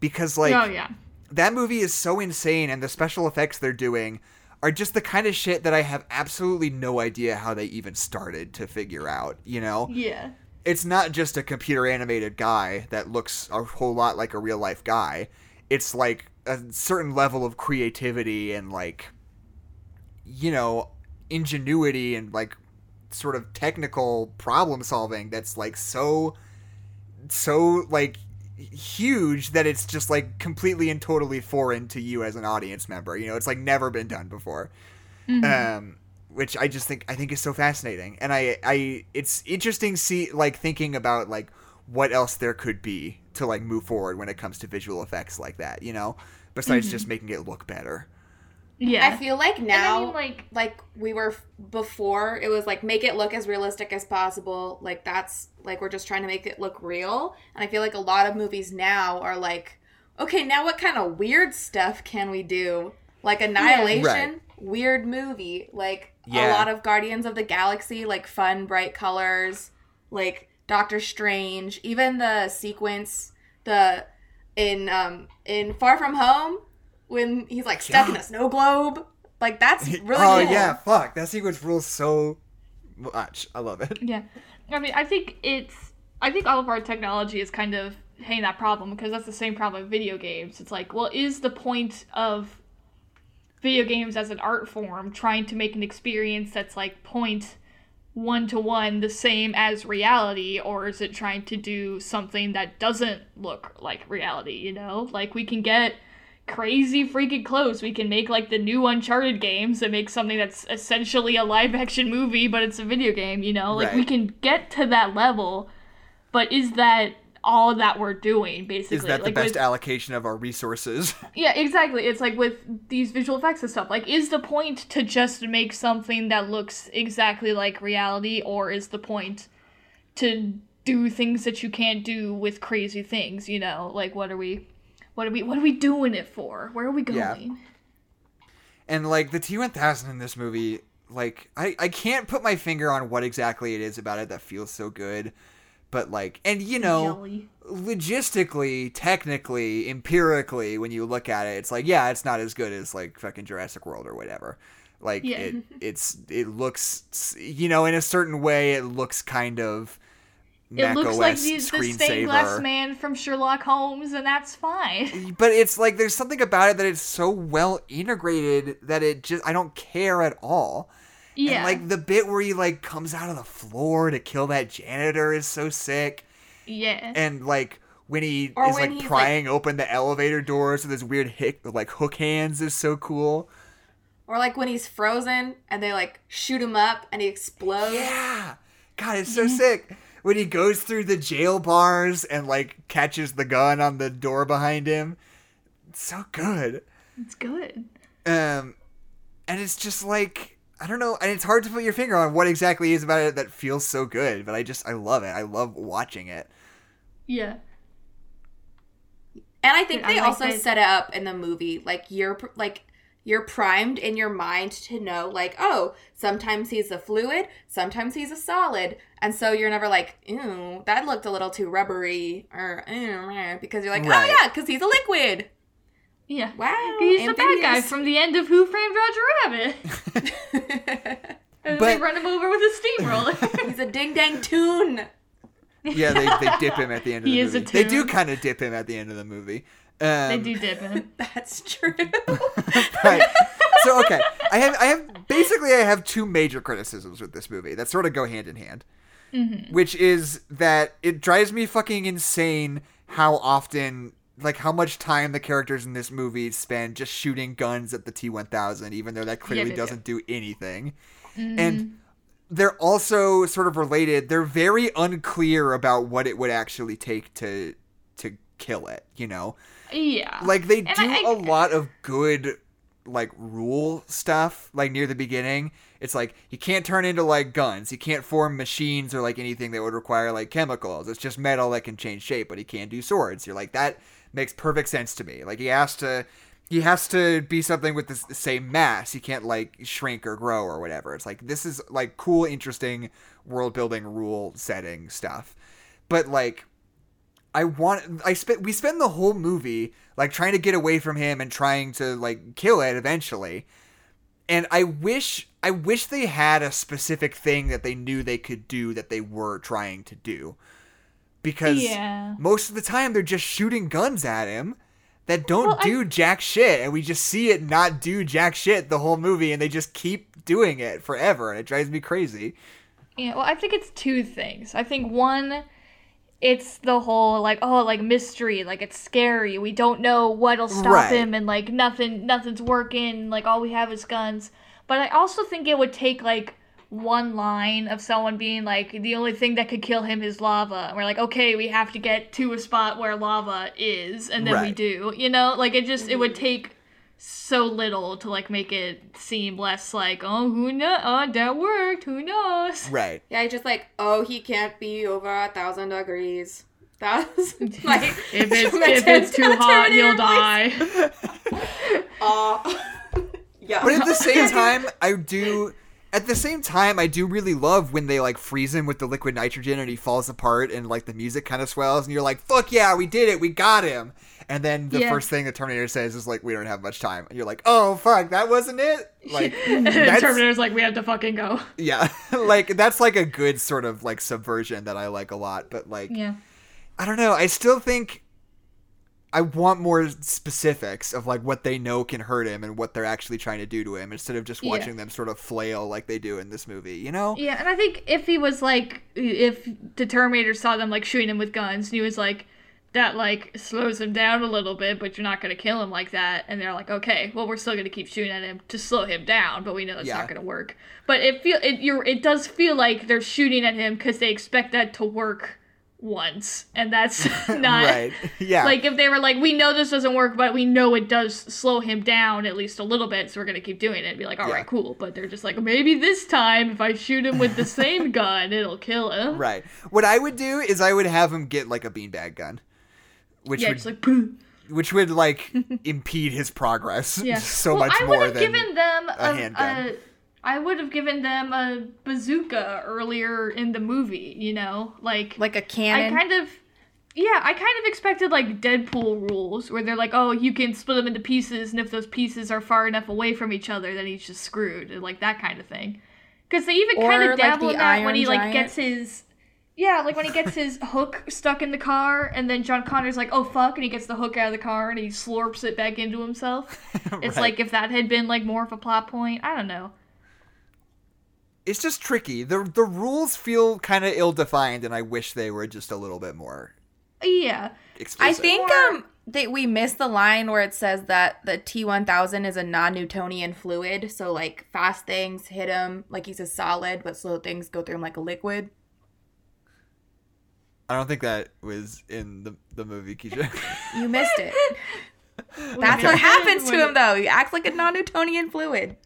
Because like oh yeah. that movie is so insane and the special effects they're doing are just the kind of shit that I have absolutely no idea how they even started to figure out, you know? Yeah. It's not just a computer animated guy that looks a whole lot like a real life guy. It's like a certain level of creativity and like you know, ingenuity and like sort of technical problem solving that's like so so like huge that it's just like completely and totally foreign to you as an audience member. You know, it's like never been done before. Um which I just think I think is so fascinating. And I I it's interesting see like thinking about like what else there could be to like move forward when it comes to visual effects like that, you know? Besides just making it look better. Yeah. I feel like now, mean, like- like we were before, it was like make it look as realistic as possible. Like that's like we're just trying to make it look real. And I feel like a lot of movies now are like, okay, now what kind of weird stuff can we do? Like Annihilation, Right. weird movie. Like a lot of Guardians of the Galaxy, like fun, bright colors. Like Doctor Strange, even the sequence, the in um in Far From Home when he's like stuck in a snow globe. Like that's really oh cool. yeah, fuck. That sequence rules so much. I love it. Yeah. I mean, I think it's. I think all of our technology is kind of hitting that problem because that's the same problem with video games. It's like, well, is the point of video games as an art form trying to make an experience that's like point one to one the same as reality, or is it trying to do something that doesn't look like reality, you know? Like, we can get crazy freaking close. We can make like the new Uncharted games and make something that's essentially a live action movie, but it's a video game, you know? Like we can get to that level, but is that all that we're doing basically? Is that the best with- allocation of our resources? yeah, exactly. It's like with these visual effects and stuff. Like, is the point to just make something that looks exactly like reality, or is the point to do things that you can't do with crazy things? You know, like what are we, what are we, what are we doing it for? Where are we going? Yeah. and like the T1000 in this movie, like I I can't put my finger on what exactly it is about it that feels so good, but like and you know logistically, technically, empirically, when you look at it, it's like, yeah, it's not as good as like fucking Jurassic World or whatever. Like Yeah. it, it's it looks, you know, in a certain way, it looks kind of It looks OS like the, the stained glass man from Sherlock Holmes, and that's fine. But it's like there's something about it that it's so well integrated that it just I don't care at all. yeah. And like the bit where he like comes out of the floor to kill that janitor is so sick. yeah. and like when he Or is when like prying open the elevator doors with his weird hick like hook hands is so cool. Or like when he's frozen and they like shoot him up and he explodes. Yeah, God, it's so sick when he goes through the jail bars and like catches the gun on the door behind him. It's so good. it's good. Um, and it's just like I don't know, and it's hard to put your finger on what exactly is about it that feels so good. But I just I love it. I love watching it. Yeah. And I think Yeah, I they like also that- set it up in the movie like you're like you're primed in your mind to know like oh sometimes he's a fluid sometimes he's a solid and so you're never like ew that looked a little too rubbery or ew, because you're like oh, Right. oh yeah because he's a liquid Yeah. wow He's the bad guy from the end of Who Framed Roger Rabbit. And But- they run him over with a steamroller. he's a ding dang tune Yeah, they, they dip him at the end of He the is a movie. They do kind of dip him at the end of the movie. Um, they do dip him. that's true right. So okay, I have I have basically I have two major criticisms with this movie that sort of go hand in hand, which is that it drives me fucking insane how often like how much time the characters in this movie spend just shooting guns at the T1000 even though that clearly yeah, yeah. doesn't do anything. And they're also sort of related. They're very unclear about what it would actually take to to kill it, you know? Yeah. like they And do I- a lot of good like rule stuff like near the beginning. It's like you can't turn into like guns. You can't form machines or like anything that would require like chemicals. It's just metal that can change shape but he can't do swords. You're like that makes perfect sense to me. Like he has to he has to be something with the same mass. He can't like shrink or grow or whatever. It's like this is like cool interesting world building rule setting stuff. But like I want I spent we spend the whole movie like trying to get away from him and trying to like kill it eventually. And I wish I wish they had a specific thing that they knew they could do that they were trying to do. Because Yeah. most of the time they're just shooting guns at him that don't Well, I- do jack shit and we just see it not do jack shit the whole movie and they just keep doing it forever and it drives me crazy. Yeah, well, I think it's two things. I think one, it's the whole like oh like mystery, like it's scary. We don't know what'll stop Right. him, and like nothing, nothing's working. Like all we have is guns. But I also think it would take like one line of someone being like the only thing that could kill him is lava. And we're like okay, we have to get to a spot where lava is, and then we do. You know, like it just it would mm-hmm. take so little to like make it seem less like oh who know oh that worked who knows Right. yeah just like oh he can't be over a thousand degrees that's like If it's if it's too hot, he'll die. Aw. Uh, yeah But at the same time, I do. At the same time, I do really love when they like freeze him with the liquid nitrogen and he falls apart and like the music kind of swells and you're like, "Fuck yeah, we did it, we got him!" And then the Yeah. first thing the Terminator says is like, "We don't have much time," and you're like, "Oh fuck, that wasn't it." Like, Terminator's like, we have to fucking go. yeah, like that's like a good sort of like subversion that I like a lot. But like, Yeah. I don't know. I still think I want more specifics of like what they know can hurt him and what they're actually trying to do to him instead of just Yeah. watching them sort of flail like they do in this movie. You know? Yeah, and I think if he was like, if the Terminator saw them like shooting him with guns, and he was like, that like slows him down a little bit, but you're not gonna kill him like that. And they're like, okay, well we're still gonna keep shooting at him to slow him down, but we know that's Yeah. not gonna work. But it feel it you're it does feel like they're shooting at him because they expect that to work once, and that's not right. Yeah. like if they were like, we know this doesn't work, but we know it does slow him down at least a little bit, so we're gonna keep doing it. And be like, all right, Yeah. cool. But they're just like, maybe this time if I shoot him with the same gun, it'll kill him. right. What I would do is I would have him get like a beanbag gun. Which Yeah, would just like. "Pooh." which would like impede his progress Yeah. so well, much I more would have than given them a a, handgun. a I would have given them a bazooka earlier in the movie, you know? Like Like a I cannon. I kind of yeah, I kind of expected like Deadpool rules where they're like, "Oh, you can split them into pieces and if those pieces are far enough away from each other, then he's just screwed." And like that kind of thing. Cuz they even kind of like, dabble the in that when Iron he like Giant. gets his yeah, like when he gets his hook stuck in the car, and then John Connor's like, "Oh fuck!" and he gets the hook out of the car and he slurps it back into himself. It's Right. like if that had been like more of a plot point. I don't know. it's just tricky. The the rules feel kind of ill defined and I wish they were just a little bit more Yeah, explicit. I think um that we missed the line where it says that the T1000 is a non-Newtonian fluid, so like fast things hit him like he's a solid, but slow things go through him like a liquid. I don't think that was in the the movie, Keisha. You missed it. That's Okay. what happens to him though. He acts like a non-Newtonian fluid.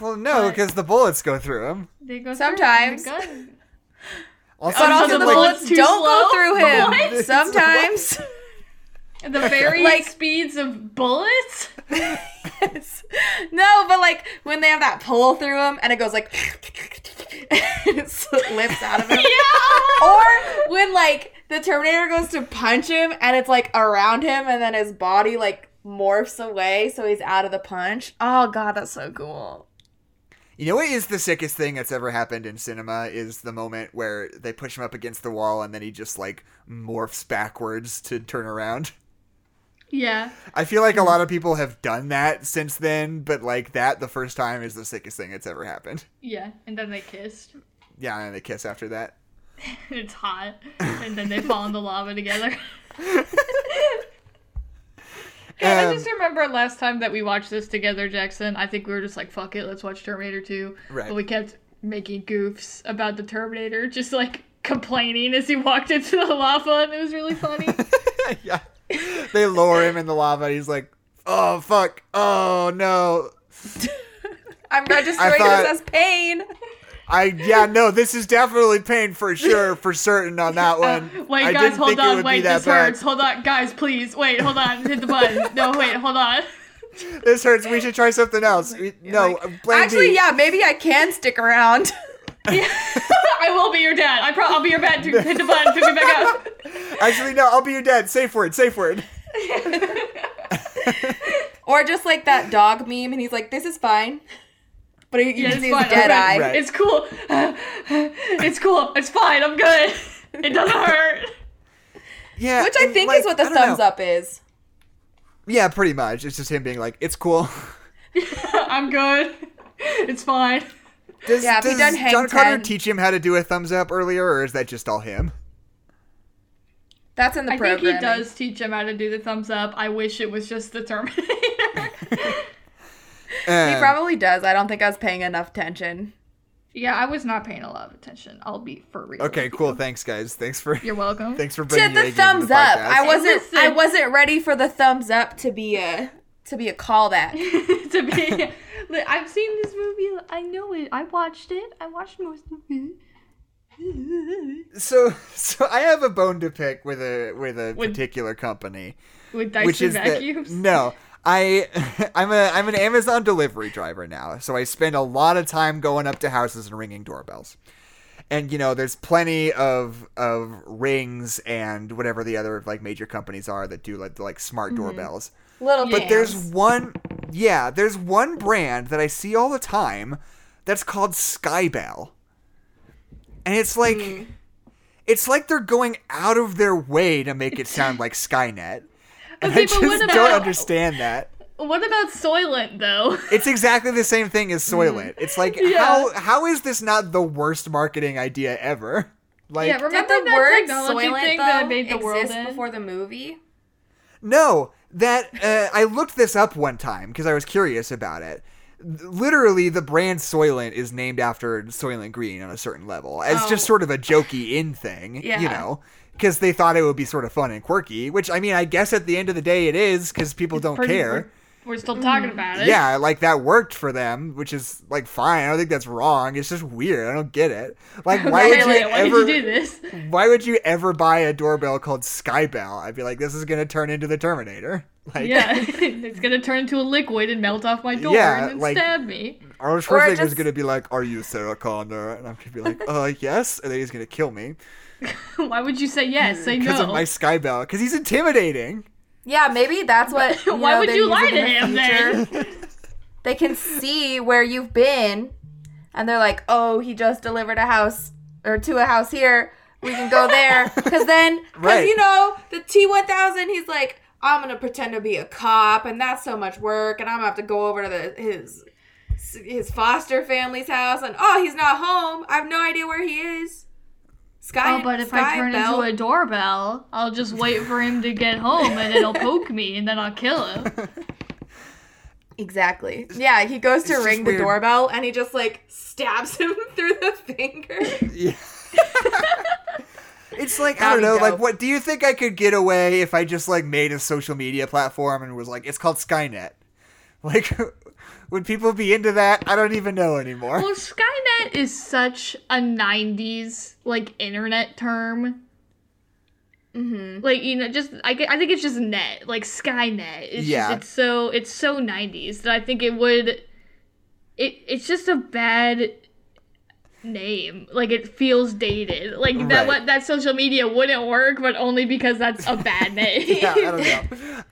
well, no, because the bullets go through him. They go through Sometimes. the gun. Also, But also the like- bullets don't go through him. What? Sometimes. the very Like- speeds of bullets. Yes. No, but like when they have that pull through him and it goes like it slips out of him. Yeah. Or when like the Terminator goes to punch him and it's like around him and then his body like morphs away so he's out of the punch. Oh god, that's so cool. You know what is the sickest thing that's ever happened in cinema is the moment where they push him up against the wall and then he just like morphs backwards to turn around. Yeah. I feel like a lot of people have done that since then, but like that the first time is the sickest thing that's ever happened. Yeah. And then they kissed. Yeah, and they kiss after that. it's hot. And then they fall in the lava together. Yeah, I Um, just remember last time that we watched this together, Jackson. I think we were just like, "Fuck it, let's watch Terminator 2. Right. But we kept making goofs about the Terminator, just like complaining as he walked into the lava, and it was really funny. yeah. They lower him in the lava and he's like, "Oh fuck. Oh no." I'm registering thought- this as pain. I yeah, no, this is definitely pain for sure, for certain on that uh, one. wait, I guys, hold on. Wait, this bad. hurts. Hold on, guys, please. Wait, hold on. Hit the button. No, wait, hold on. This hurts. We should try something else. We- no, Like, Actually, B. yeah, maybe I can stick around. I will be your dad. I pro- I'll be your dad. To hit the button. Pick me back up. Actually, no. I'll be your dad. Safe word. Safe word. or just like that dog meme and he's like, This is fine. But he, you Yeah, can it's see fine. dead I'm eye. Right. It's cool. it's cool. It's fine. I'm good. It doesn't hurt. Yeah. Which I think like, is what the thumbs know. up is. Yeah, pretty much. It's just him being like, "It's cool." I'm good. It's fine. Does, Yeah, does done hang John Carter 10. teach him how to do a thumbs up earlier, or is that just all him? That's in the program. I think he does teach him how to do the thumbs up. I wish it was just the Terminator. He Um, probably does. I don't think I was paying enough attention. yeah, I was not paying a lot of attention. I'll be for real. Okay, with you. cool. Thanks, guys. Thanks for You're welcome. thanks for To bringing your the A game to thumbs the up. podcast. I wasn't. Listen. I wasn't ready for the thumbs up to be a to be a callback. to be, I've seen this movie. I know it. I watched it. I watched most of it. So, so I have a bone to pick with a with a With- particular company, With Dyson which is vacuums. that no, I I'm a I'm an Amazon delivery driver now, so I spend a lot of time going up to houses and ringing doorbells. And you know, there's plenty of of rings and whatever the other like major companies are that do like like smart Mm-hmm. Doorbells. Little But But there's one, yeah, there's one brand that I see all the time that's called Skybell, and it's like, Hmm. it's like they're going out of their way to make it sound like Skynet, and Okay, I just what don't understand that. What about Soylent though? It's exactly the same thing as Soylent. It's like Hmm. Yeah. how how is this not the worst marketing idea ever? Like Yeah, remember the that word technology Soylent thing though that made the world exist end? before the movie? No, that uh, I looked this up one time because I was curious about it. literally the brand Soylent is named after Soylent Green on a certain level. It's Oh. just sort of a jokey in thing, you know, because they thought it would be sort of fun and quirky. Which I mean, I guess at the end of the day, it is because people don't care. We're still talking about it. Yeah, like that worked for them, which is like fine. I don't think that's wrong. It's just weird. I don't get it. Like, why Why, would you why ever? did you do this? Why would you ever buy a doorbell called Skybell? I'd be like, this is gonna turn into the Terminator. Like, Yeah, it's gonna turn into a liquid and melt off my door Yeah, and like- stab me. Arnold Or Schwarzenegger's just- gonna be like, "Are you Sarah Connor?" And I'm gonna be like, "Uh, yes," and then he's gonna kill me Why would you say yes? Say no. because of my Skybell. Because he's intimidating. Yeah, maybe that's what. Why know, would you lie to the him then? They can see where you've been, and they're like, "Oh, he just delivered a house or to a house here. We can go there." Because then, because Right. you know, the T one thousand, he's like, "I'm gonna pretend to be a cop, and that's so much work, and I'm gonna have to go over to the his." His foster family's house, and oh, he's not home. I have no idea where he is. Sky, Oh, but if Sky I turn Bell- into a doorbell, I'll just wait for him to get home and then he'll poke me and then I'll kill him. Exactly. Yeah, he goes to It's ring the weird. doorbell and he just like stabs him through the finger. Yeah. it's like I That'd don't be know. Like, what do you think I could get away if I just like made a social media platform and was like, it's called Skynet? Like, would people be into that? I don't even know anymore. Well, Skynet is such a 90s, like, internet term. mm-hmm. Like, you know, just, I, get- I think it's just net, like Skynet. It's Yeah. Just, it's so, it's so 90s that I think it would, it, it's just a bad name. Like, it feels dated. Like, that, what, that social media wouldn't work, but only because that's a bad name. yeah, I don't know.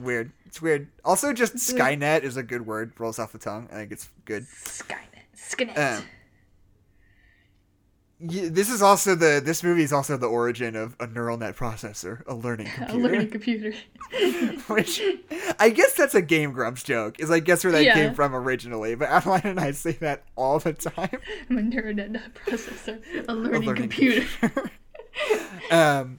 Weird. It's weird. Also, just Skynet is a good word. Rolls off the tongue. I think it's good. Skynet. Skynet. Um, yeah, this is also the this movie is also the origin of a neural net processor, a learning computer. a computer, learning computer. which I guess that's a Game Grumps joke. Is I guess where that Yeah. came from originally. But Adeline and I say that all the time. I'm a neural net processor. A A learning, learning computer. um,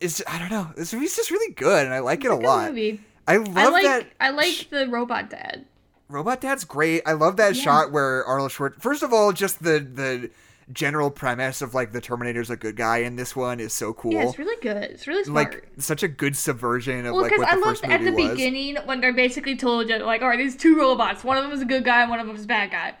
it's I don't know. This movie's just really good, and I like it a lot. movie. I love I like that. I like the robot dad. Robot Dad's great. I love that Yeah. shot where Arnold Schwarzenegger. First of all, just the the general premise of like the Terminator's a good guy in this one is so cool. Yeah, it's really good. It's really smart. like such a good subversion of well, like because what I the loved first at the was. beginning when they're basically told you like, all right, these two robots. One of them is a good guy, and one of them is a bad guy.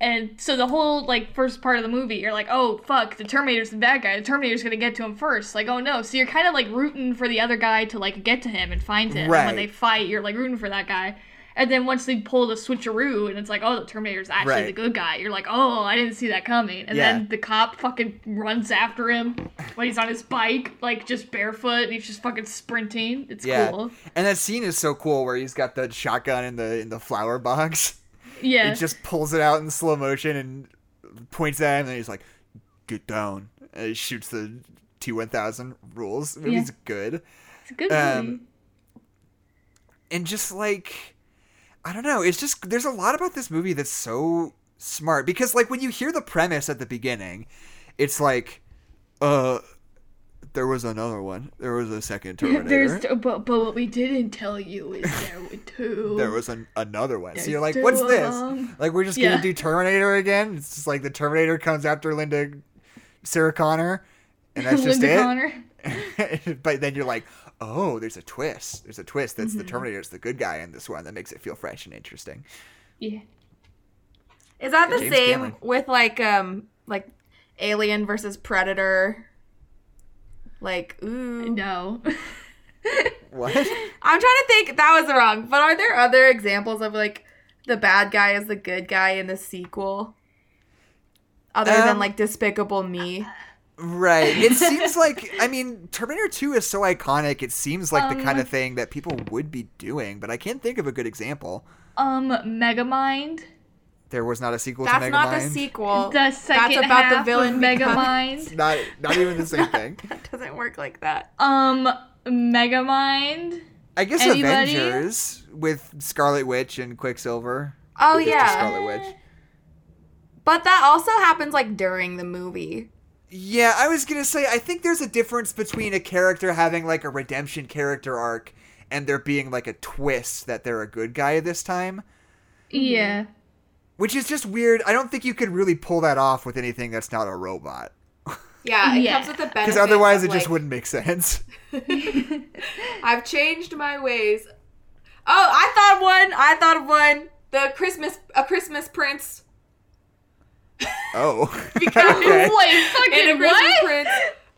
And so the whole like first part of the movie, you're like, oh fuck, the Terminator's the bad guy. The Terminator's gonna get to him first. Like, oh no. So you're kind of like rooting for the other guy to like get to him and find him. And Right. when they fight, you're like rooting for that guy. And then once they pull the switcheroo and it's like, oh, the Terminator's actually Right. the good guy, you're like, oh, I didn't see that coming. And Yeah. then the cop fucking runs after him when he's on his bike, like just barefoot, and he's just fucking sprinting. It's Yeah, cool. and that scene is so cool where he's got the shotgun in the in the flower box. Yeah. He just pulls it out in slow motion and points at him, and he's like, "Get down!" And he shoots the T one thousand rules. The movie's good. it's a good um, movie. and just like I don't know, it's just there's a lot about this movie that's so smart because like when you hear the premise at the beginning, it's like uh there was another one. There was a second Terminator. There's, but, but what we didn't tell you is there were two. there was an, another one. So you're like, what's of this? them. Like we're just Yeah. gonna do Terminator again? It's just like the Terminator comes after Linda Sarah Connor and that's just Linda it. Connor. but then you're like, oh, there's a twist. There's a twist. That's Mm-hmm. the Terminator's the good guy in this one. That makes it feel fresh and interesting. Yeah. Is that the James same Cameron. with like um like Alien versus Predator? Like ooh, No. What? I'm trying to think. That was wrong. But are there other examples of like the bad guy is the good guy in the sequel? Other Um, than like Despicable Me. right. It seems like I mean, Terminator 2 is so iconic. It seems like the Um, kind of thing that people would be doing, but I can't think of a good example. um, Megamind. There was not a sequel That's to Megamind. That's not the sequel. The second That's about half the villain of Megamind. Not not even the same thing. that doesn't work like that. um, Megamind. I guess Anybody? Avengers with Scarlet Witch and Quicksilver. Oh It's just yeah. Scarlet Witch. But that also happens like during the movie. Yeah, I was gonna say I think there's a difference between a character having like a redemption character arc and there being like a twist that they're a good guy this time. Yeah. Which is just weird. I don't think you could really pull that off with anything that's not a robot, Yeah, it Yeah. comes with the benefit. because otherwise of, it just like, wouldn't make sense. I've changed my ways. Oh, I thought of one. I thought of one. The Christmas, a Christmas Prince. Oh, Because Okay. Wait, in a fucking Christmas? Prince,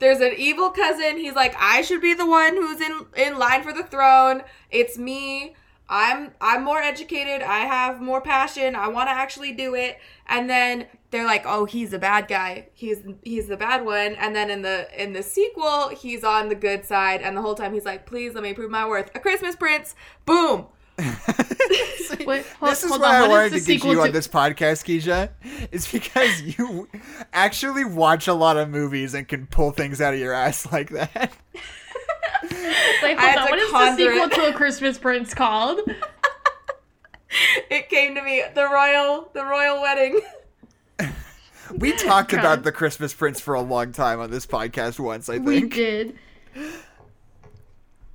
there's an evil cousin. He's like, I should be the one who's in in line for the throne. It's me. I'm I'm more educated. I have more passion. I want to actually do it. And then they're like, oh, he's a bad guy. He's he's the bad one. And then in the in the sequel, he's on the good side. And the whole time he's like, please let me prove my worth. A Christmas Prince. Boom. Wait, hold, this is why on. I what wanted to get sequel you on this podcast, Keisha. It's because you actually watch a lot of movies and can pull things out of your ass like that. Wait, I had hold on. to What is the sequel it. to A Christmas Prince called? It came to me. The royal the royal wedding. We talked God. about the Christmas Prince for a long time on this podcast once, I think We did.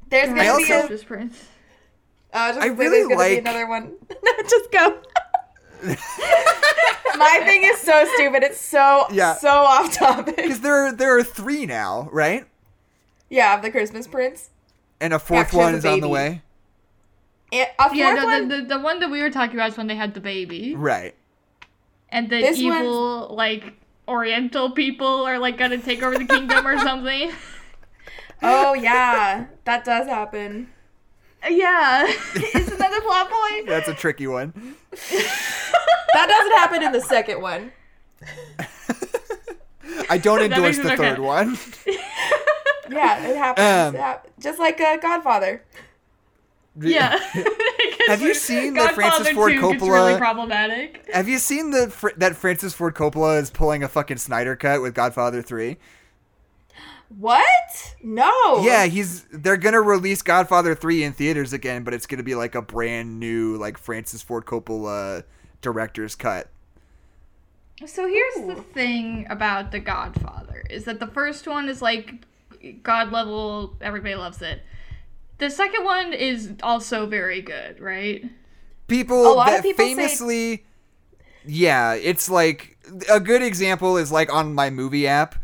There's gonna I be also- a Christmas Prince. Uh, just I really gonna like- be another one. no, just go. My thing is so stupid. It's so Yeah. so off topic. Because there, are, there are three now, right? Yeah, of the Christmas Prince. And a fourth she one is on the way. And a fourth Yeah, no, one. the, the, the one that we were talking about is when they had the baby. Right. And the This evil, like, Oriental people are, like, gonna take over the kingdom or something. oh yeah, that does happen. Yeah. Isn't that the plot point? That's a tricky one. That doesn't happen in the second one. I don't endorse makes it the okay. third one. Yeah, it happens. Um, It just like uh, Godfather. Yeah. Have you seen that Francis Godfather Ford 2 gets Coppola- really problematic. Have you seen the fr- that Francis Ford Coppola is pulling a fucking Snyder cut with Godfather 3? What? No. Yeah, he's they're going to release Godfather 3 in theaters again, but it's going to be like a brand new like Francis Ford Coppola director's cut. So here's Ooh. the thing about The Godfather is that the first one is like god level, everybody loves it. The second one is also very good, right? People A lot of that people say- famously Yeah, it's like a good example is like on my movie app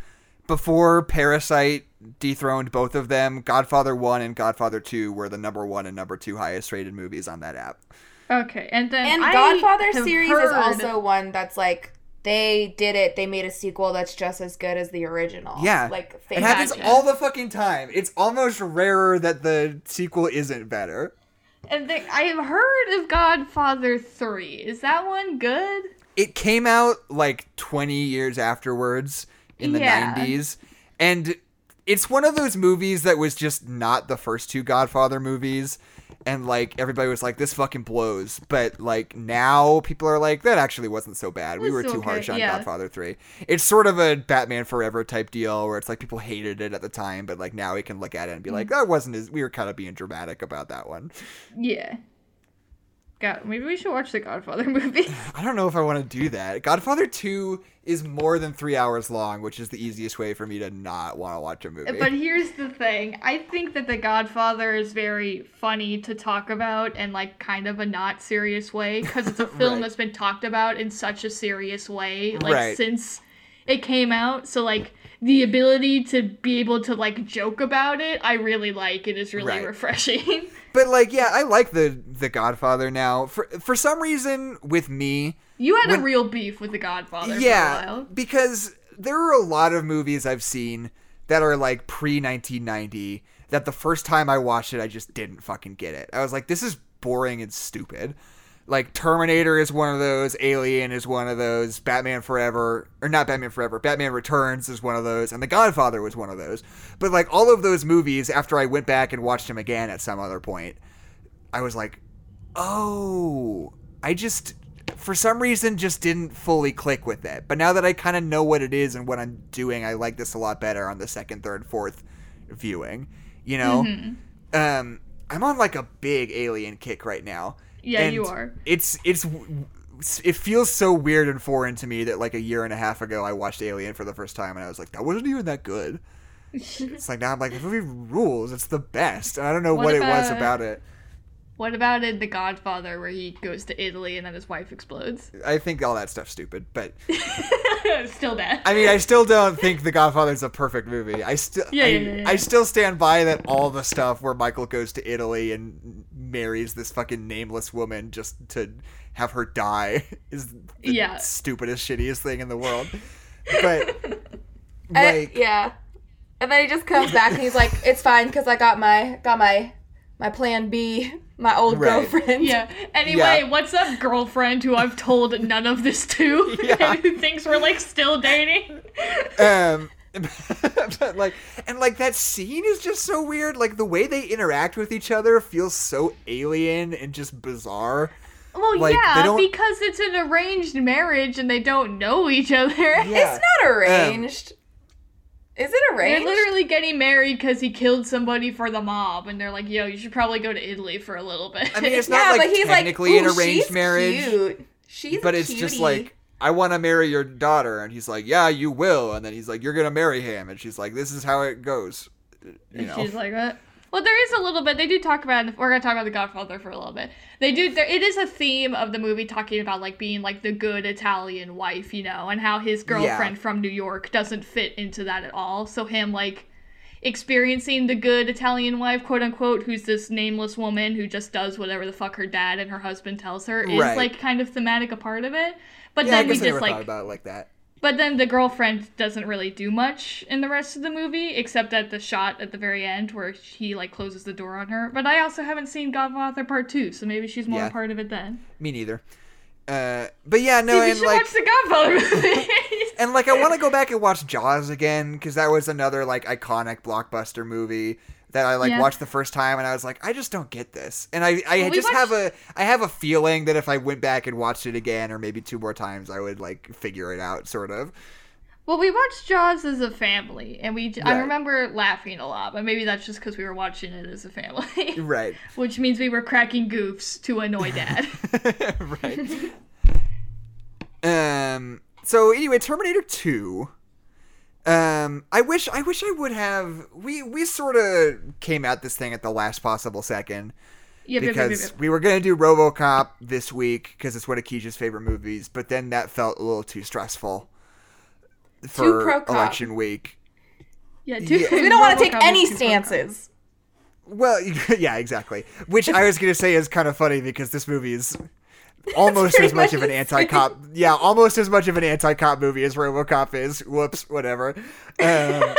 before Parasite dethroned both of them, Godfather 1 and Godfather 2 were the number 1 and number 2 highest rated movies on that app. Okay, and then And I Godfather have series is also one that's like they did it. They made a sequel that's just as good as the original. Yeah. like It happens Gotcha. all the fucking time. It's almost rarer that the sequel isn't better. and then I have heard of Godfather three. Is that one good? It came out like 20 years afterwards in the Yeah. 90s. And it's one of those movies that was just not the first two Godfather movies. And like everybody was like, this fucking blows. But like now people are like, that actually wasn't so bad. We were too okay, harsh on yeah. Godfather 3. It's sort of a Batman Forever type deal where it's like people hated it at the time, but like now we can look at it and be like, Mm. that wasn't as, we were kind of being dramatic about that one. Yeah. God, maybe we should watch the Godfather movie. I don't know if I want to do that. Godfather 2 is more than three hours long, which is the easiest way for me to not want to watch a movie. But here's the thing. I think that The Godfather is very funny to talk about in like kind of a not serious way because it's a film Right. that's been talked about in such a serious way like Right. since it came out. So like the ability to be able to like joke about it, I really like. It is really Right. refreshing. But like, yeah, I like the the Godfather now. For for some reason, with me, You had When- a real beef with The Godfather for a yeah, because there are a lot of movies I've seen that are like pre 1990 that the first time I watched it, I just didn't fucking get it. I was like, this is boring and stupid. Like Terminator is one of those, Alien is one of those, Batman Forever, or not Batman Forever, Batman Returns is one of those, and The Godfather was one of those. But like all of those movies, after I went back and watched them again at some other point, I was like, oh, I just, for some reason, just didn't fully click with it. But now that I kind of know what it is and what I'm doing, I like this a lot better on the second, third, fourth viewing. You know? Mm-hmm. Um, I'm on like a big alien kick right now. Yeah, and you are. It's, it's, it feels so weird and foreign to me that like a year and a half ago I watched Alien for the first time and I was like, that wasn't even that good. it's like now I'm like the movie rules. It's the best. And I don't know What what, it was about- about it. What about in The Godfather where he goes to Italy and then his wife explodes? I think all that stuff's stupid, but Still bad. I mean, I still don't think The Godfather's a perfect movie. I still, Yeah, I, yeah, yeah. I still stand by that. All the stuff where Michael goes to Italy and marries this fucking nameless woman just to have her die is the Yeah. stupidest, shittiest thing in the world. But like, yeah. And then he just comes back and he's like, "It's fine because I got my got my my plan B, my old Right. girlfriend." Yeah. Anyway, Yeah. what's up, girlfriend who I've told none of this to Yeah. and who thinks we're like still dating? um but like and like that scene is just so weird like the way they interact with each other feels so alien and just bizarre Well, Like, yeah, because it's an arranged marriage and they don't know each other. yeah It's not arranged. Is it a arranged? They're literally getting married because he killed somebody for the mob, and they're like, "Yo, you should probably go to Italy for a little bit." I mean, it's yeah, not like but he's like, technically an "Ooh, arranged she's marriage Cute. She's but a it's just like I want to marry your daughter and he's like yeah you will and then he's like you're gonna marry him and she's like this is how it goes you And know she's like, "What?" Well, there is a little bit. They do talk about. We're gonna talk about the Godfather for a little bit. They do. There, it is a theme of the movie talking about like being like the good Italian wife, you know, and how his girlfriend from New York doesn't fit into that at all. So him like experiencing the good Italian wife, quote unquote, who's this nameless woman who just does whatever the fuck her dad and her husband tells her, is Right. like kind of thematic a part of it. But yeah then we just never like thought about it like that but then the girlfriend doesn't really do much in the rest of the movie, except at the shot at the very end where he like closes the door on her. But I also haven't seen Godfather Part Two, so maybe she's more Yeah. a part of it then. me neither uh but yeah no we and like watch the Godfather movie. And like, I want to go back and watch Jaws again because that was another like iconic blockbuster movie that I like Yeah. watched the first time, and I was like, I just don't get this. And I, I Well, we just have a I have a feeling that if I went back and watched it again, or maybe two more times, I would like figure it out, sort of. well, we watched Jaws as a family, and we I Right. remember laughing a lot, but maybe that's just because we were watching it as a family, Right. which means we were cracking goofs to annoy Dad. right. um. So anyway, Terminator Two. Um, I wish I wish I would have. We we sort of came at this thing at the last possible second. Yep, yep, yep, because yep, yep. we were gonna do RoboCop this week because it's one of Keisha's favorite movies, but then that felt a little too stressful for pro-cop. election week. yeah, yeah. we don't want to take any too pro-cop. stances. Well, yeah, exactly. Which I was gonna say is kind of funny because this movie is almost as much much of an anti-cop. Yeah, almost as much of an anti-cop movie as RoboCop is. Whoops, whatever. Um,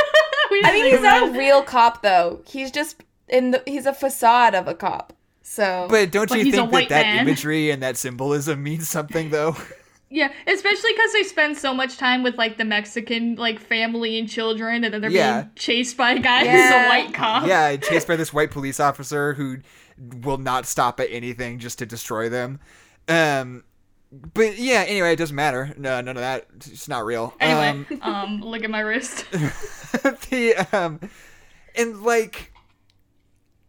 I mean, he's not a real cop though. He's just in the. He's a facade of a cop. So. but don't But you think that that man. imagery and that symbolism means something though? Yeah, especially because they spend so much time with like the Mexican like family and children, and then they're Yeah. being chased by a guy who's a white cop. yeah, chased by this white police officer who will not stop at anything just to destroy them. Um, but yeah, anyway, it doesn't matter. No, none of that. It's not real. Anyway, Um, um, look at my wrist. the um, and like,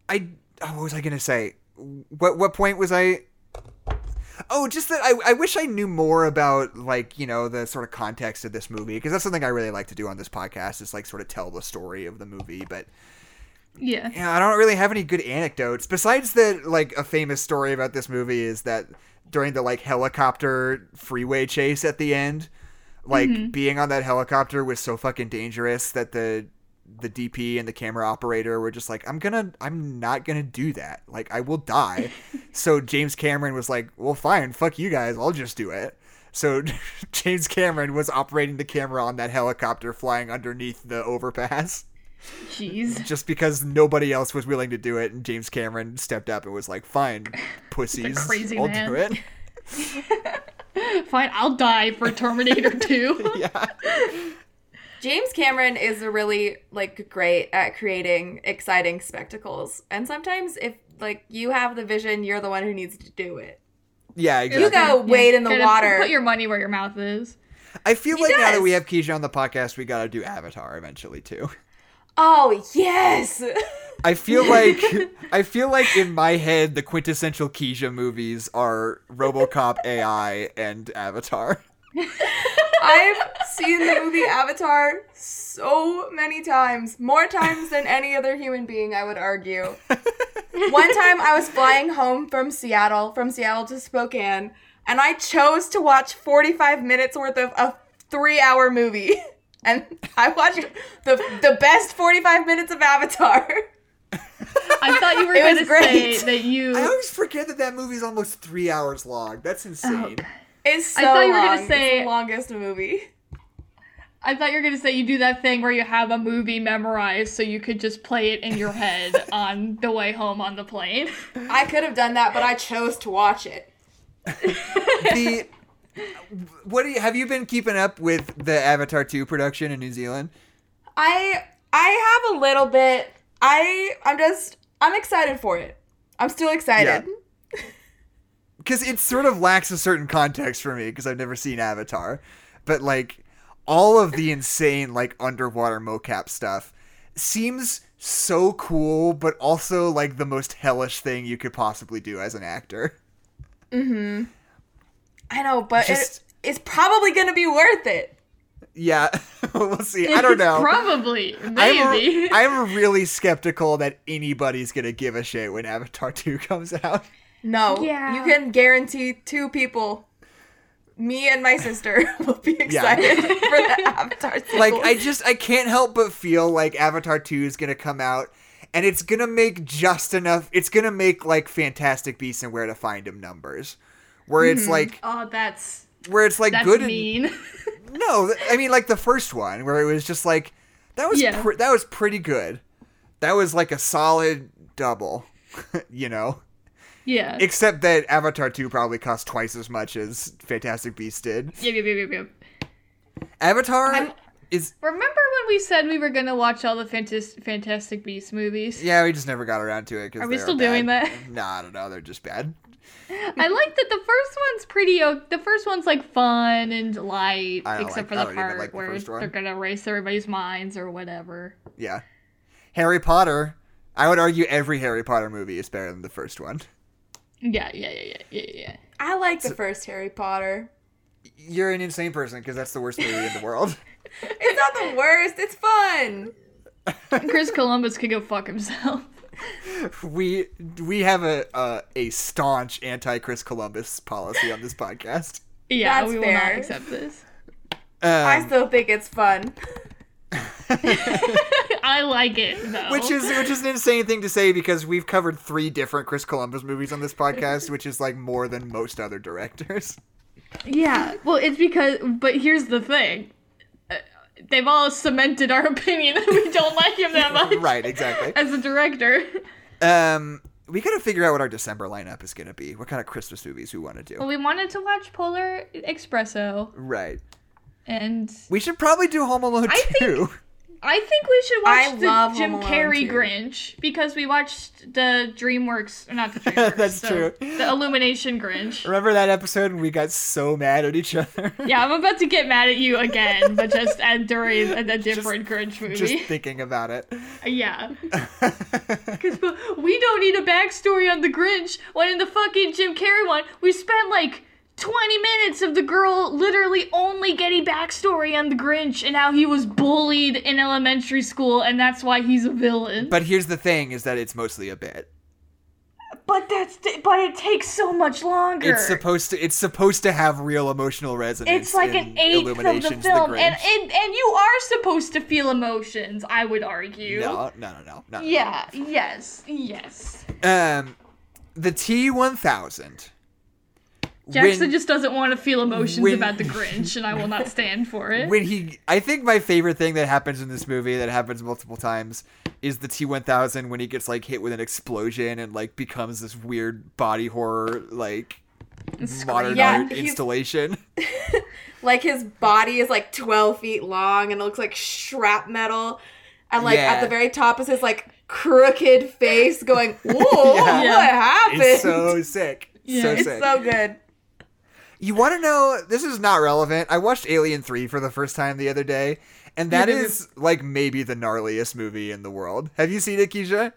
I oh, what was I gonna say? What what point was I? Oh, just that I, I wish I knew more about like you know the sort of context of this movie because that's something I really like to do on this podcast is like sort of tell the story of the movie, but yeah. yeah, I don't really have any good anecdotes besides that. Like a famous story about this movie is that during the like helicopter freeway chase at the end, like mm-hmm. being on that helicopter was so fucking dangerous that the the DP and the camera operator were just like, I'm gonna, I'm not gonna do that. Like, I will die. so James Cameron was like, Well, fine, fuck you guys, I'll just do it. So James Cameron was operating the camera on that helicopter flying underneath the overpass Jeez. just because nobody else was willing to do it, and James Cameron stepped up and was like, "Fine, pussies, crazy I'll man." do it." Fine, I'll die for Terminator 2. yeah, James Cameron is really like great at creating exciting spectacles. And sometimes if like you have the vision, you're the one who needs to do it. yeah, exactly. You go wade in the Kinda water. Put your money where your mouth is. I feel He like now that we have Keisha on the podcast, we gotta do Avatar eventually too. Oh, yes. I feel like I feel like in my head the quintessential Keisha movies are RoboCop AI and Avatar. I've seen the movie Avatar so many times, more times than any other human being, I would argue. One time I was flying home from Seattle, from Seattle to Spokane, and I chose to watch 45 minutes worth of a three hour movie. And I watched the, the best 45 minutes of Avatar. I thought you were going to say that you. I always forget that that movie's almost three hours long. That's oh, insane. Oh, It's so I thought you were long. gonna It's the longest movie. I thought you were gonna say you do that thing where you have a movie memorized so you could just play it in your head on the way home on the plane. I could have done that, but I chose to watch it. the what do you have you been keeping up with the Avatar 2 production in New Zealand? I I have a little bit. I I'm just I'm excited for it. I'm still excited. Because it sort of lacks a certain context for me because I've never seen Avatar, but like all of the insane like underwater mocap stuff seems so cool, but also like the most hellish thing you could possibly do as an actor. Mm-hmm. I know, but Just- it, it's probably gonna be worth it. Yeah, we'll see. I don't know. Probably, I'm, maybe. I'm really skeptical that anybody's gonna give a shit when Avatar 2 comes out. No, Yeah. you can guarantee two people, me and my sister, will be excited for the Avatar sequel. Like, I just I can't help but feel like Avatar 2 is gonna come out and it's gonna make just enough. It's gonna make like Fantastic Beasts and Where to Find Them numbers, where it's mm-hmm. like oh, that's where it's like good. and- mean. no, I mean like the first one where it was just like that was Yeah. pre- that was pretty good. That was like a solid double, you know. yeah. Except that Avatar 2 probably cost twice as much as Fantastic Beasts did. Yep, yep, yep, yep, yep. Avatar I'm- is Remember when we said we were gonna watch all the Fantas- Fantastic Beasts movies? yeah, we just never got around to it. Are we still doing that? Nah, I don't know. They're just bad. I like that the first one's pretty. The first one's like fun and light, except like- for the part like the where first they're gonna erase everybody's minds or whatever. Yeah. Harry Potter. I would argue every Harry Potter movie is better than the first one. Yeah, yeah, yeah, yeah, yeah, yeah. I like the first Harry Potter. You're an insane person because that's the worst movie in the world. It's not the worst. It's fun. Chris Columbus could go fuck himself. We we have a a, a staunch anti Chris Columbus policy on this podcast. Yeah, That's we will not accept this. I Um, still think it's fun. I like it though. which is which is an insane thing to say because we've covered three different Chris Columbus movies on this podcast, which is like more than most other directors. yeah. Well, it's because. But here's the thing. They've all cemented our opinion that we don't like him that much right, exactly. as a director. Um, we gotta figure out what our December lineup is gonna be. What kind of Christmas movies we want to do. Well, we wanted to watch Polar Espresso, Right. and We should probably do Home Alone I think- too. I think we should watch I the Jim Carrey too. Grinch because we watched the DreamWorks, not the DreamWorks. That's the, true. The Illumination Grinch. Remember that episode when we got so mad at each other? Yeah, I'm about to get mad at you again, but just at, during a, a different Grinch movie. Just thinking about it. Yeah. Because we don't need a backstory on the Grinch when in the fucking Jim Carrey one, we spent like 20 minutes of the girl literally only getting backstory on the Grinch and how he was bullied in elementary school and that's why he's a villain. But here's the thing: is that it's mostly a bit. But that's but it takes so much longer. It's supposed to. It's supposed to have real emotional resonance. It's like an eighth of the film, Grinch. and, and and you are supposed to feel emotions. I would argue. no, no, no, no, no. Yeah. Yes. Yes. Um, the T one thousand. Jackson just doesn't want to feel emotions when- about the Grinch, and I will not stand for it. when he i think my favorite thing that happens in this movie that happens multiple times is the t1000 when he gets like hit with an explosion and like becomes this weird body horror like modern Yeah, art installation Like his body is like 12 feet long and it looks like shrapnel. And like Yeah. at the very top is his like crooked face going, Whoa, Yeah. what happened? it's so sick Yeah, so It's sick so good. You want to know this is not relevant i watched alien 3 for the first time the other day and that is like maybe the gnarliest movie in the world have you seen it keisha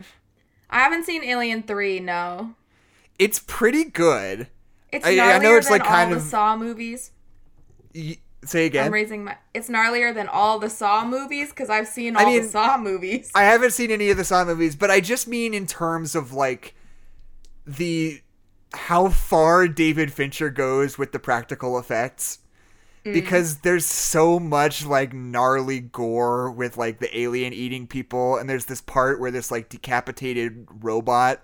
I haven't seen Alien 3, no. it's pretty good It's I- I know it's, than like, kind all of- the Saw movies. Y- Say again. I'm raising my. It's gnarlier than all the Saw movies because I've seen all I mean, the Saw movies. I haven't seen any of the Saw movies, but I just mean in terms of like the how far David Fincher goes with the practical effects. Mm. Because there's so much like gnarly gore with like the alien eating people, and there's this part where this like decapitated robot.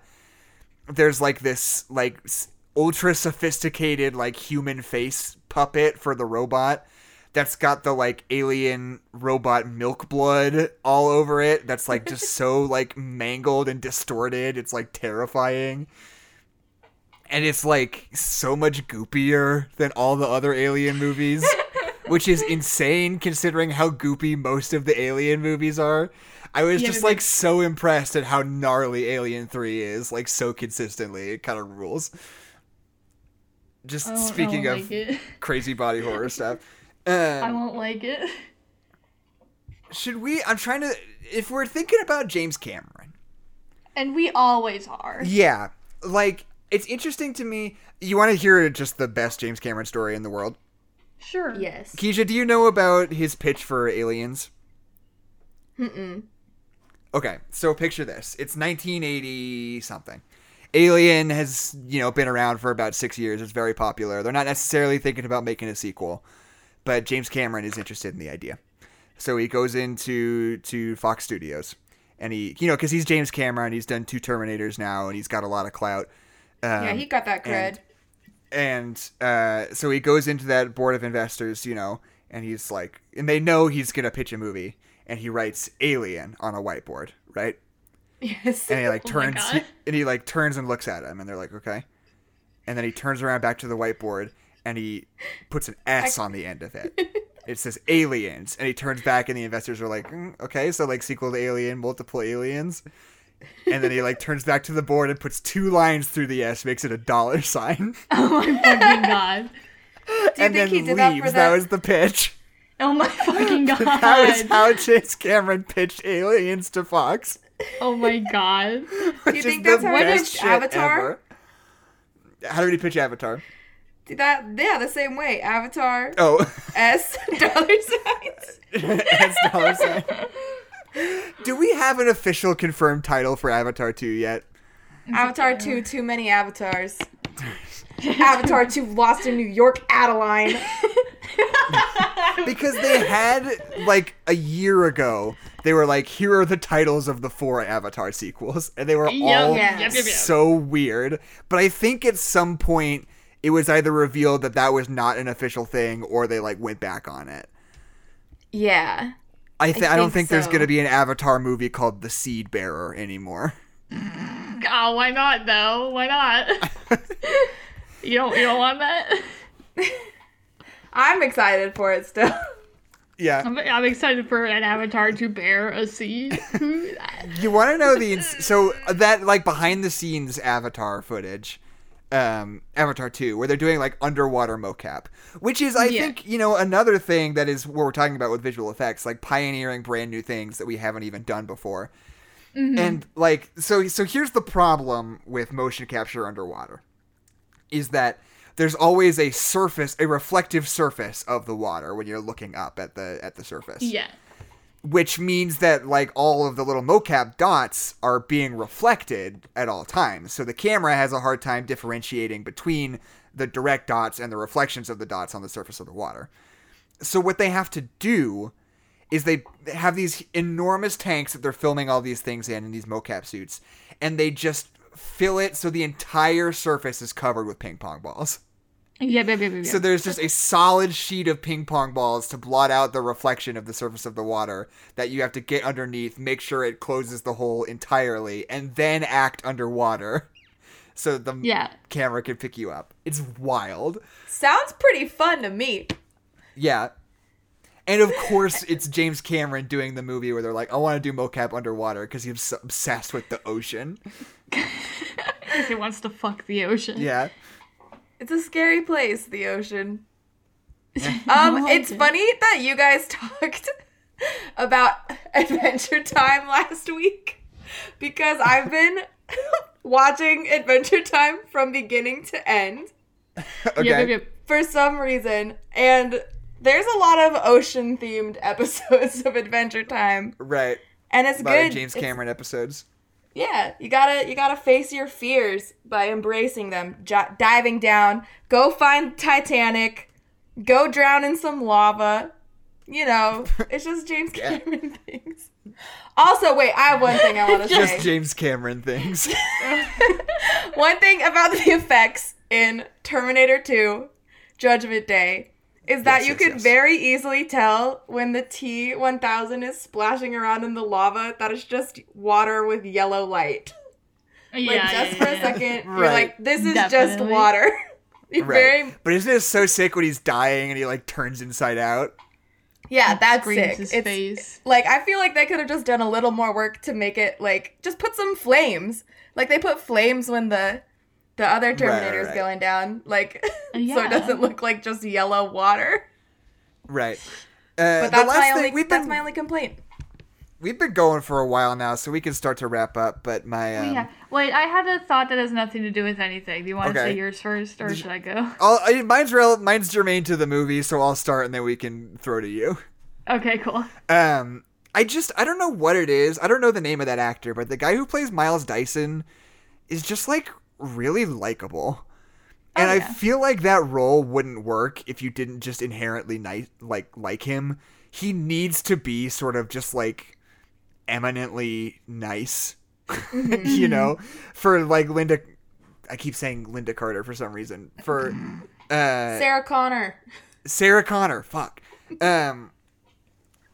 There's like this like ultra sophisticated like human face puppet for the robot that's got the like alien robot milk blood all over it that's like just so like mangled and distorted it's like terrifying and it's like so much goopier than all the other alien movies which is insane considering how goopy most of the alien movies are i was Yeah, just like so impressed at how gnarly alien 3 is like so consistently it kind of rules just I speaking of like crazy body horror stuff I um, won't like it. should we i'm trying to if we're thinking about james cameron And we always are. yeah like it's interesting to me you want to hear just the best james cameron story in the world? Sure. yes. keisha do you know about his pitch for aliens? Mm-mm. okay so picture this. It's 1980 something alien has you know been around for about six years. It's very popular. They're not necessarily thinking about making a sequel but james cameron is interested in the idea. So he goes into to fox studios and he you know because he's james cameron. He's done two terminators now and he's got a lot of clout um, yeah, he got that cred. and uh, so he goes into that board of investors, you know, and he's like, and they know he's gonna pitch a movie, and he writes "Alien" on a whiteboard, right? yes. And he like Oh turns, God. and he like turns and looks at him, and they're like, okay, and then he turns around back to the whiteboard, and he puts an S on the end of it. It says aliens, and he turns back, and the investors are like, mm, okay, so like sequel to Alien, multiple aliens. And then he like turns back to the board and puts two lines through the S, makes it a dollar sign. Oh my fucking god. Do you and think then he did leaves. that for That that? was the pitch. Oh my fucking god. That was how James Cameron pitched Aliens to Fox. oh my god. which is think that's how he pitched Avatar? ever. How did he pitch Avatar? Did that yeah, the same way. Avatar Oh, S dollar signs. that's dollar sign. Do we have an official confirmed title for Avatar 2 yet? Avatar 2, too many avatars. Avatar 2, Lost in New York, Adeline. Because they had, like, a year ago, they were like, here are the titles of the four Avatar sequels. And they were Yep, all so weird. But I think at some point it was either revealed that that was not an official thing or they like went back on it. Yeah. I, th- I, don't think think there's going to be an Avatar movie called The Seed Bearer anymore. Oh, why not though? Why not? you don't you don't want that? I'm excited for it still. Yeah. I'm, I'm excited for an avatar to bear a seed. You want to know the ins- so that like behind the scenes Avatar footage, um, Avatar two, where they're doing like underwater mocap, which is I Yeah. think you know another thing that is what we're talking about with visual effects, like pioneering brand new things that we haven't even done before. And like so so here's the problem with motion capture underwater, is that there's always a surface, a reflective surface of the water when you're looking up at the at the surface yeah. Which means that like all of the little mocap dots are being reflected at all times. So the camera has a hard time differentiating between the direct dots and the reflections of the dots on the surface of the water. So what they have to do is they have these enormous tanks that they're filming all these things in in these mocap suits and they just fill it so the entire surface is covered with ping pong balls. Yeah, yeah, yeah, yeah. So there's just a solid sheet of ping pong balls to blot out the reflection of the surface of the water that you have to get underneath, make sure it closes the hole entirely, and then act underwater so the yeah. camera can pick you up. It's wild. Sounds pretty fun to me. Yeah. And of course, it's James Cameron doing the movie where they're like, I want to do mocap underwater because he's obsessed with the ocean. Because he wants to fuck the ocean. Yeah. It's a scary place, the ocean. Um, like it's it. funny that you guys talked about Adventure Time last week because I've been watching Adventure Time from beginning to end Okay. Yep, yep, yep. for some reason, and there's a lot of ocean themed episodes of Adventure Time, Right. and it's A lot good. of James It's- Cameron episodes. Yeah, you gotta you gotta face your fears by embracing them, J- diving down. Go find Titanic. Go drown in some lava. You know, it's just James Yeah. Cameron things. Also, wait, I have one thing I want to say. Just. James Cameron things. One thing about the effects in Terminator 2 Judgment Day is that Yes, you yes, could yes. very easily tell when the T 1000 is splashing around in the lava that it's just water with yellow light. Like, yeah, just yeah, for a yeah. second, you're like, this is just water. Right. very, But isn't it so sick when he's dying and he like turns inside out? yeah, that's Screams sick. his It's face. like, I feel like they could have just done a little more work to make it like, just put some flames. Like, they put flames when the. The other Terminator's right. going down, like, so Yeah. it doesn't look like just yellow water. Right. Uh, But the that's last my thing only we've that's been my only complaint. we've been going for a while now, so we can start to wrap up. But my um, yeah. Wait, I had a thought that has nothing to do with anything. Do you want to say yours first, or should I go? I'll, I, mine's real. Mine's germane to the movie, so I'll start and then we can throw to you. Okay, cool. Um, I just I don't know what it is. I don't know the name of that actor, but the guy who plays Miles Dyson is just like really likable. And Oh, I feel like that role wouldn't work if you didn't just inherently nice like like him. He needs to be sort of just like eminently nice. Mm-hmm. you know, for like Linda I keep saying Linda Carter for some reason. For uh Sarah Connor. Sarah Connor, fuck. Um,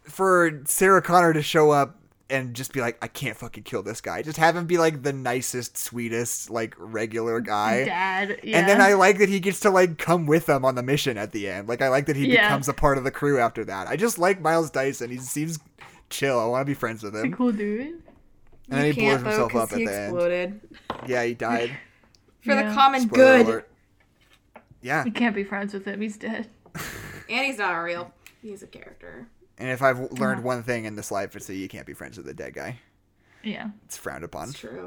for Sarah Connor to show up and just be like, I can't fucking kill this guy. Just have him be like the nicest, sweetest, like regular guy. Dad. Yeah. And then I like that he gets to like come with them on the mission at the end. Like I like that he Yeah. becomes a part of the crew after that. I just like Miles Dyson. He seems chill. I want to be friends with He's him. a cool dude. And then he blows himself because up he at the end. exploded. Yeah, he died. For Yeah. the common Spoiler good. alert. Yeah. You can't be friends with him. He's dead. And he's not real. He's a character. And if I've learned one thing in this life, it's that you can't be friends with a dead guy. Yeah. It's frowned upon. It's true.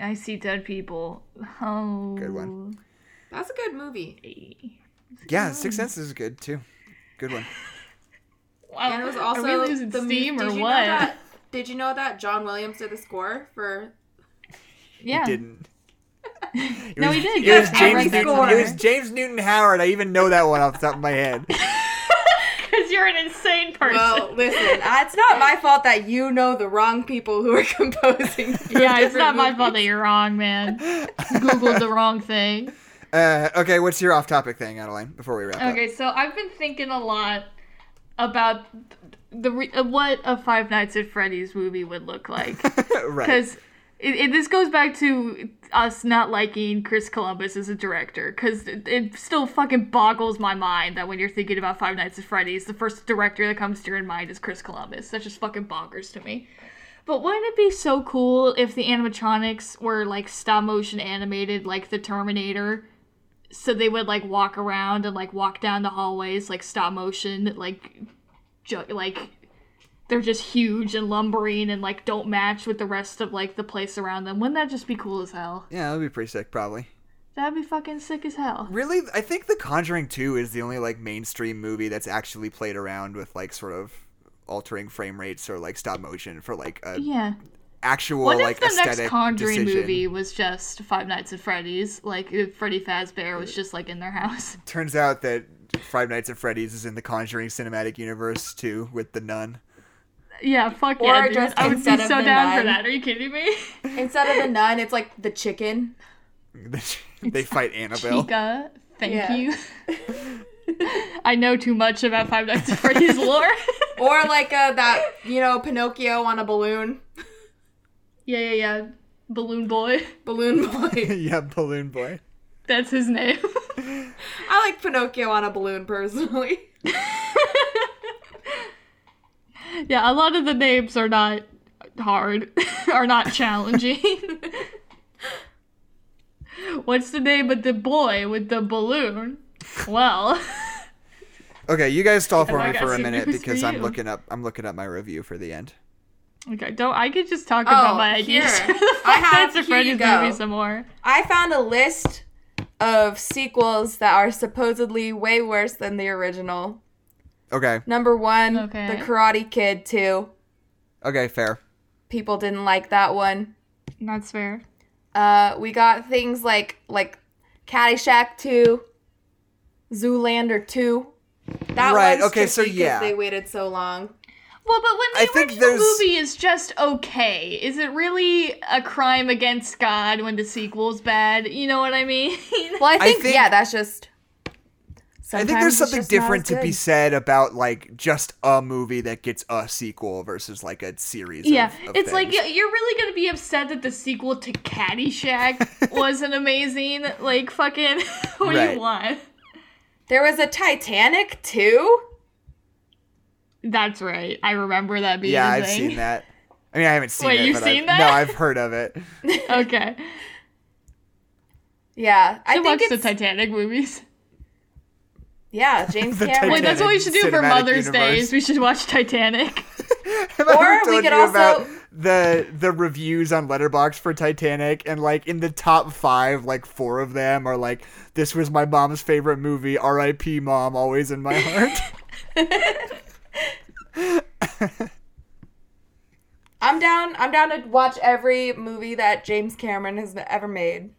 I see dead people. Oh. Good one. That's a good movie. Yeah, Sixth Sense is good too. Good one. Wow. And it was also Are we losing the mu- steam did or you know what? that- did you know that John Williams did the score for? yeah. He didn't. It No, was, he did. It was James Newton. It was James Newton Howard. I even know that one off the top of my head. Because you're an insane person. Well, listen, uh, it's not my fault that you know the wrong people who are composing. yeah, it's different not my fault that you're wrong, man. Googled the wrong thing. Uh, okay, what's your off-topic thing, Adeline? Before we wrap Okay, so I've been thinking a lot about the re- uh, what a Five Nights at Freddy's movie would look like. right. because it, it, this goes back to us not liking Chris Columbus as a director because it, it still fucking boggles my mind that when you're thinking about Five Nights at Freddy's, the first director that comes to your mind is Chris Columbus. That just fucking bonkers to me. But wouldn't it be so cool if the animatronics were like stop motion animated like the Terminator? So they would like walk around and like walk down the hallways like stop motion, like ju- like they're just huge and lumbering and like don't match with the rest of like the place around them. Wouldn't that just be cool as hell? Yeah, that'd be pretty sick, probably. That'd be fucking sick as hell. Really, I think The Conjuring 2 is the only like mainstream movie that's actually played around with like sort of altering frame rates or like stop motion for like a Yeah. actual What like if the aesthetic next Conjuring decision. movie was just Five Nights at Freddy's? Like if Freddy Fazbear was just like in their house. Turns out that Five Nights at Freddy's is in the Conjuring cinematic universe too, with the nun. Yeah, fuck Or yeah, dude. just I would be instead of so the down for nun. that. Are you kidding me? Instead of the nun, it's like the chicken. they fight Annabelle. Chica, thank Yeah. you. I know too much about Five Nights at Freddy's lore. Or like uh, that, you know, Pinocchio on a balloon. yeah, yeah, yeah. Balloon Boy. Balloon boy. yeah, Balloon Boy. That's his name. I like Pinocchio on a balloon personally. yeah, a lot of the names are not hard, are not challenging. What's the name of the boy with the balloon? Well, Okay, you guys stall for me for a minute because I'm looking up I'm looking up my review for the end. okay, don't I could just talk about Oh, my ideas here. for the I have- Nights at here you Freddy's go. movie some more. I found a list of sequels that are supposedly way worse than the original. Okay. Number one, Okay. The Karate Kid 2. Okay, fair. People didn't like that one. That's fair. Uh, we got things like like Caddyshack 2, Zoolander 2. That Right, one's okay, so tricky 'cause yeah. they waited so long. Well, but when I the think original there's- movie is just okay, is it really a crime against God when the sequel's bad? You know what I mean? Well, I think, think- yeah, that's just. I think there's something different to be said about like just a movie that gets a sequel versus like a series. yeah, of, of it's like things. y- you're really gonna be upset that the sequel to Caddyshack wasn't amazing. Like fucking, what do you want? There was a Titanic too. That's right. I remember that being yeah, a I've thing. seen that. I mean, I haven't seen Wait, it. you've but seen I've, that? No, I've heard of it. okay, Yeah, I I watch the Titanic movies. Yeah James Cameron. Wait, that's what we should do for Cinematic Mother's Day. Is we should watch Titanic. I Or ever we told could you about also- the the reviews on Letterboxd for Titanic, and like in the top five, like four of them are like, "This was my mom's favorite movie. R.I.P. Mom, always in my heart." I'm down. I'm down to watch every movie that James Cameron has ever made.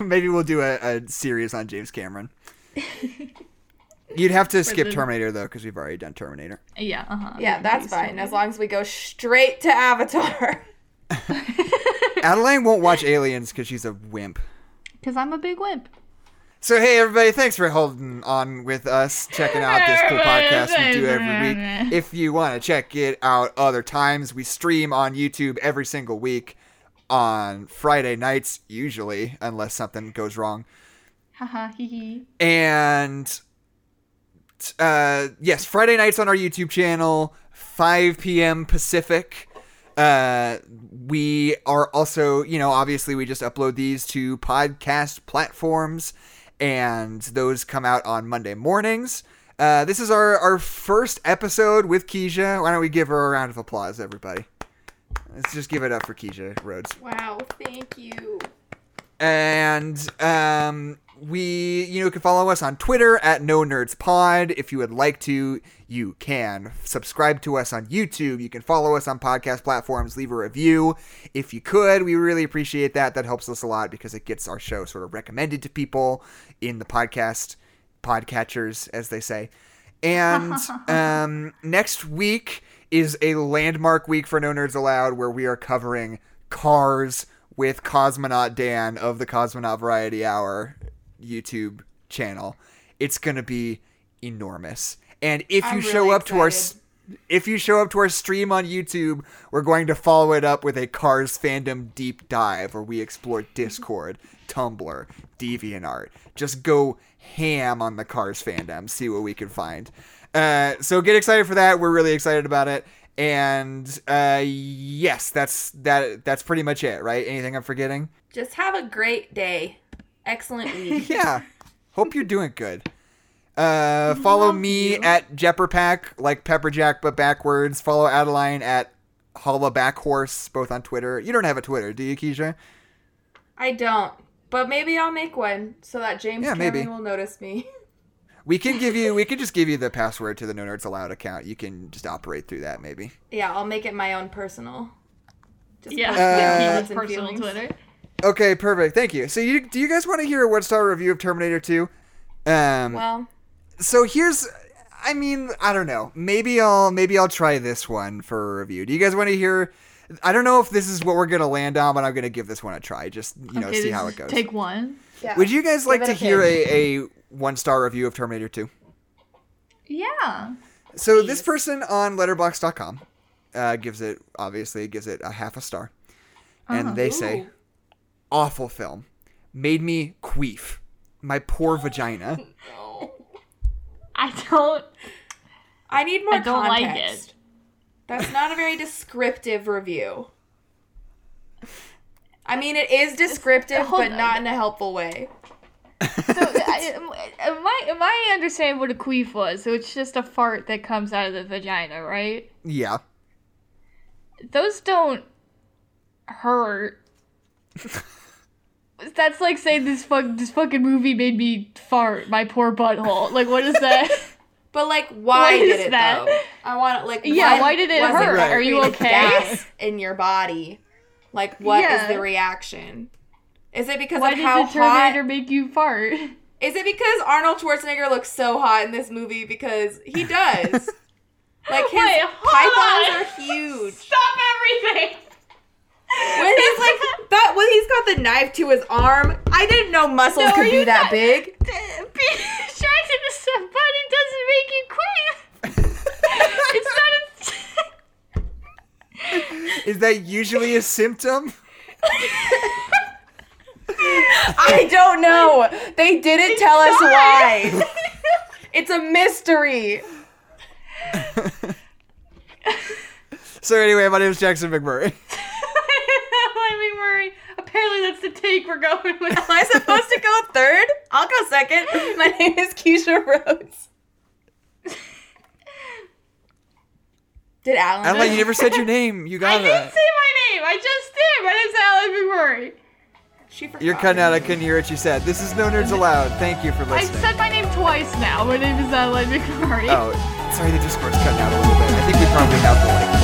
Maybe we'll do a, a series on James Cameron. You'd have to skip the- Terminator though, because we've already done Terminator. yeah, uh huh. Yeah, that's fine as long as we go straight to Avatar. Adeline won't watch Aliens because she's a wimp. Because I'm a big wimp. So hey everybody, thanks for holding on with us, checking out this cool podcast we do every week. If you want to check it out other times, we stream on YouTube every single week on Friday nights, usually, unless something goes wrong. Haha, hee hee. And uh, yes, Friday nights on our YouTube channel, 5 p.m. Pacific. Uh, we are also, you know, obviously we just upload these to podcast platforms, and those come out on Monday mornings. Uh, this is our, our first episode with Keisha. Why don't we give her a round of applause, everybody? Let's just give it up for Keisha Rhodes Wow, thank you. and um, we you know can follow us on twitter at no nerds pod. If you would like to you can. Subscribe to us on youtube. You can follow us on podcast platforms. Leave a review if you could. We really appreciate that. That helps us a lot because it gets our show sort of recommended to people in the podcast podcatchers as they say. And um, next week is a landmark week for No Nerds Allowed where we are covering Cars with Cosmonaut Dan of the Cosmonaut Variety Hour YouTube channel. It's going to be enormous. And if you I'm show really up to our if you show up to our stream on YouTube, we're going to follow it up with a Cars fandom deep dive where we explore Discord, Tumblr, DeviantArt. Just go ham on the Cars fandom, see what we can find. Uh, so get excited for that. We're really excited about it. And uh, yes, that's that. That's pretty much it, right? Anything I'm forgetting? Just have a great day. Excellent week. yeah. Hope you're doing good. Uh, follow Love me you. at Jepperpack, like Pepperjack but backwards. Follow Adeline at Holla Backhorse, both on Twitter. You don't have a Twitter, do you, Keisha? I don't, but maybe I'll make one so that James Yeah, Cameron maybe. will notice me. We can give you. We can just give you the password to the No Nerds Allowed account. You can just operate through that, maybe. yeah, I'll make it my own personal. Just Yeah, post Uh, yeah, personal feelings. Twitter. Okay, perfect. Thank you. So, you do you guys want to hear a one star review of Terminator Two? Um, Well, so here's I mean, I don't know. Maybe I'll maybe I'll try this one for a review. Do you guys want to hear I don't know if this is what we're gonna land on, but I'm gonna give this one a try. Just you know, Okay, see how it goes. Take one. yeah. Would you guys like to a hear a, a one star review of Terminator 2? Yeah. So this person on letterboxd.com uh, gives it obviously gives it a half a star. And Uh-huh. they say Ooh. Awful film. Made me queef. My poor vagina. No. I don't. I need more I don't like context. it. That's not a very descriptive review. I mean, it is descriptive, but on. not in a helpful way. So, I, my my understanding what a queef was. So it's just a fart that comes out of the vagina, right? Yeah. Those don't hurt. That's like saying this fuck this fucking movie made me fart my poor butthole. Like what is that? But like, why Why did is it that? though? I want like, Yeah, what why did it hurt? that Are you okay? Gas in your body. Like, what is Yeah. the reaction? Is it because Why of how the Terminator hot? make you fart? Is it because Arnold Schwarzenegger looks so hot in this movie? Because he does. like his Wait, pythons on. are huge. Stop everything! When he's like that, when he's got the knife to his arm, I didn't know muscles No, could be that not- big. Being distracted to somebody doesn't make you queen. it's not a. Is that usually a symptom? I don't know. They didn't tell us not. why. It's a mystery. So anyway, my name is Jackson McMurray. Let me worry. Apparently, that's the take we're going with. Am I supposed to go third? I'll go second. My name is Keisha Rhodes. Did Alan? Adeline, you never said your name. You got I got didn't that. say my name. I just did. My name's Alan McMurray. She forgot. You're cutting out. I couldn't hear what you said. This is No Nerds Allowed. Thank you for listening. I listening. said my name twice now. My name is Alan McMurray. Oh, sorry, the Discord's cutting out a little bit. I think we probably have the like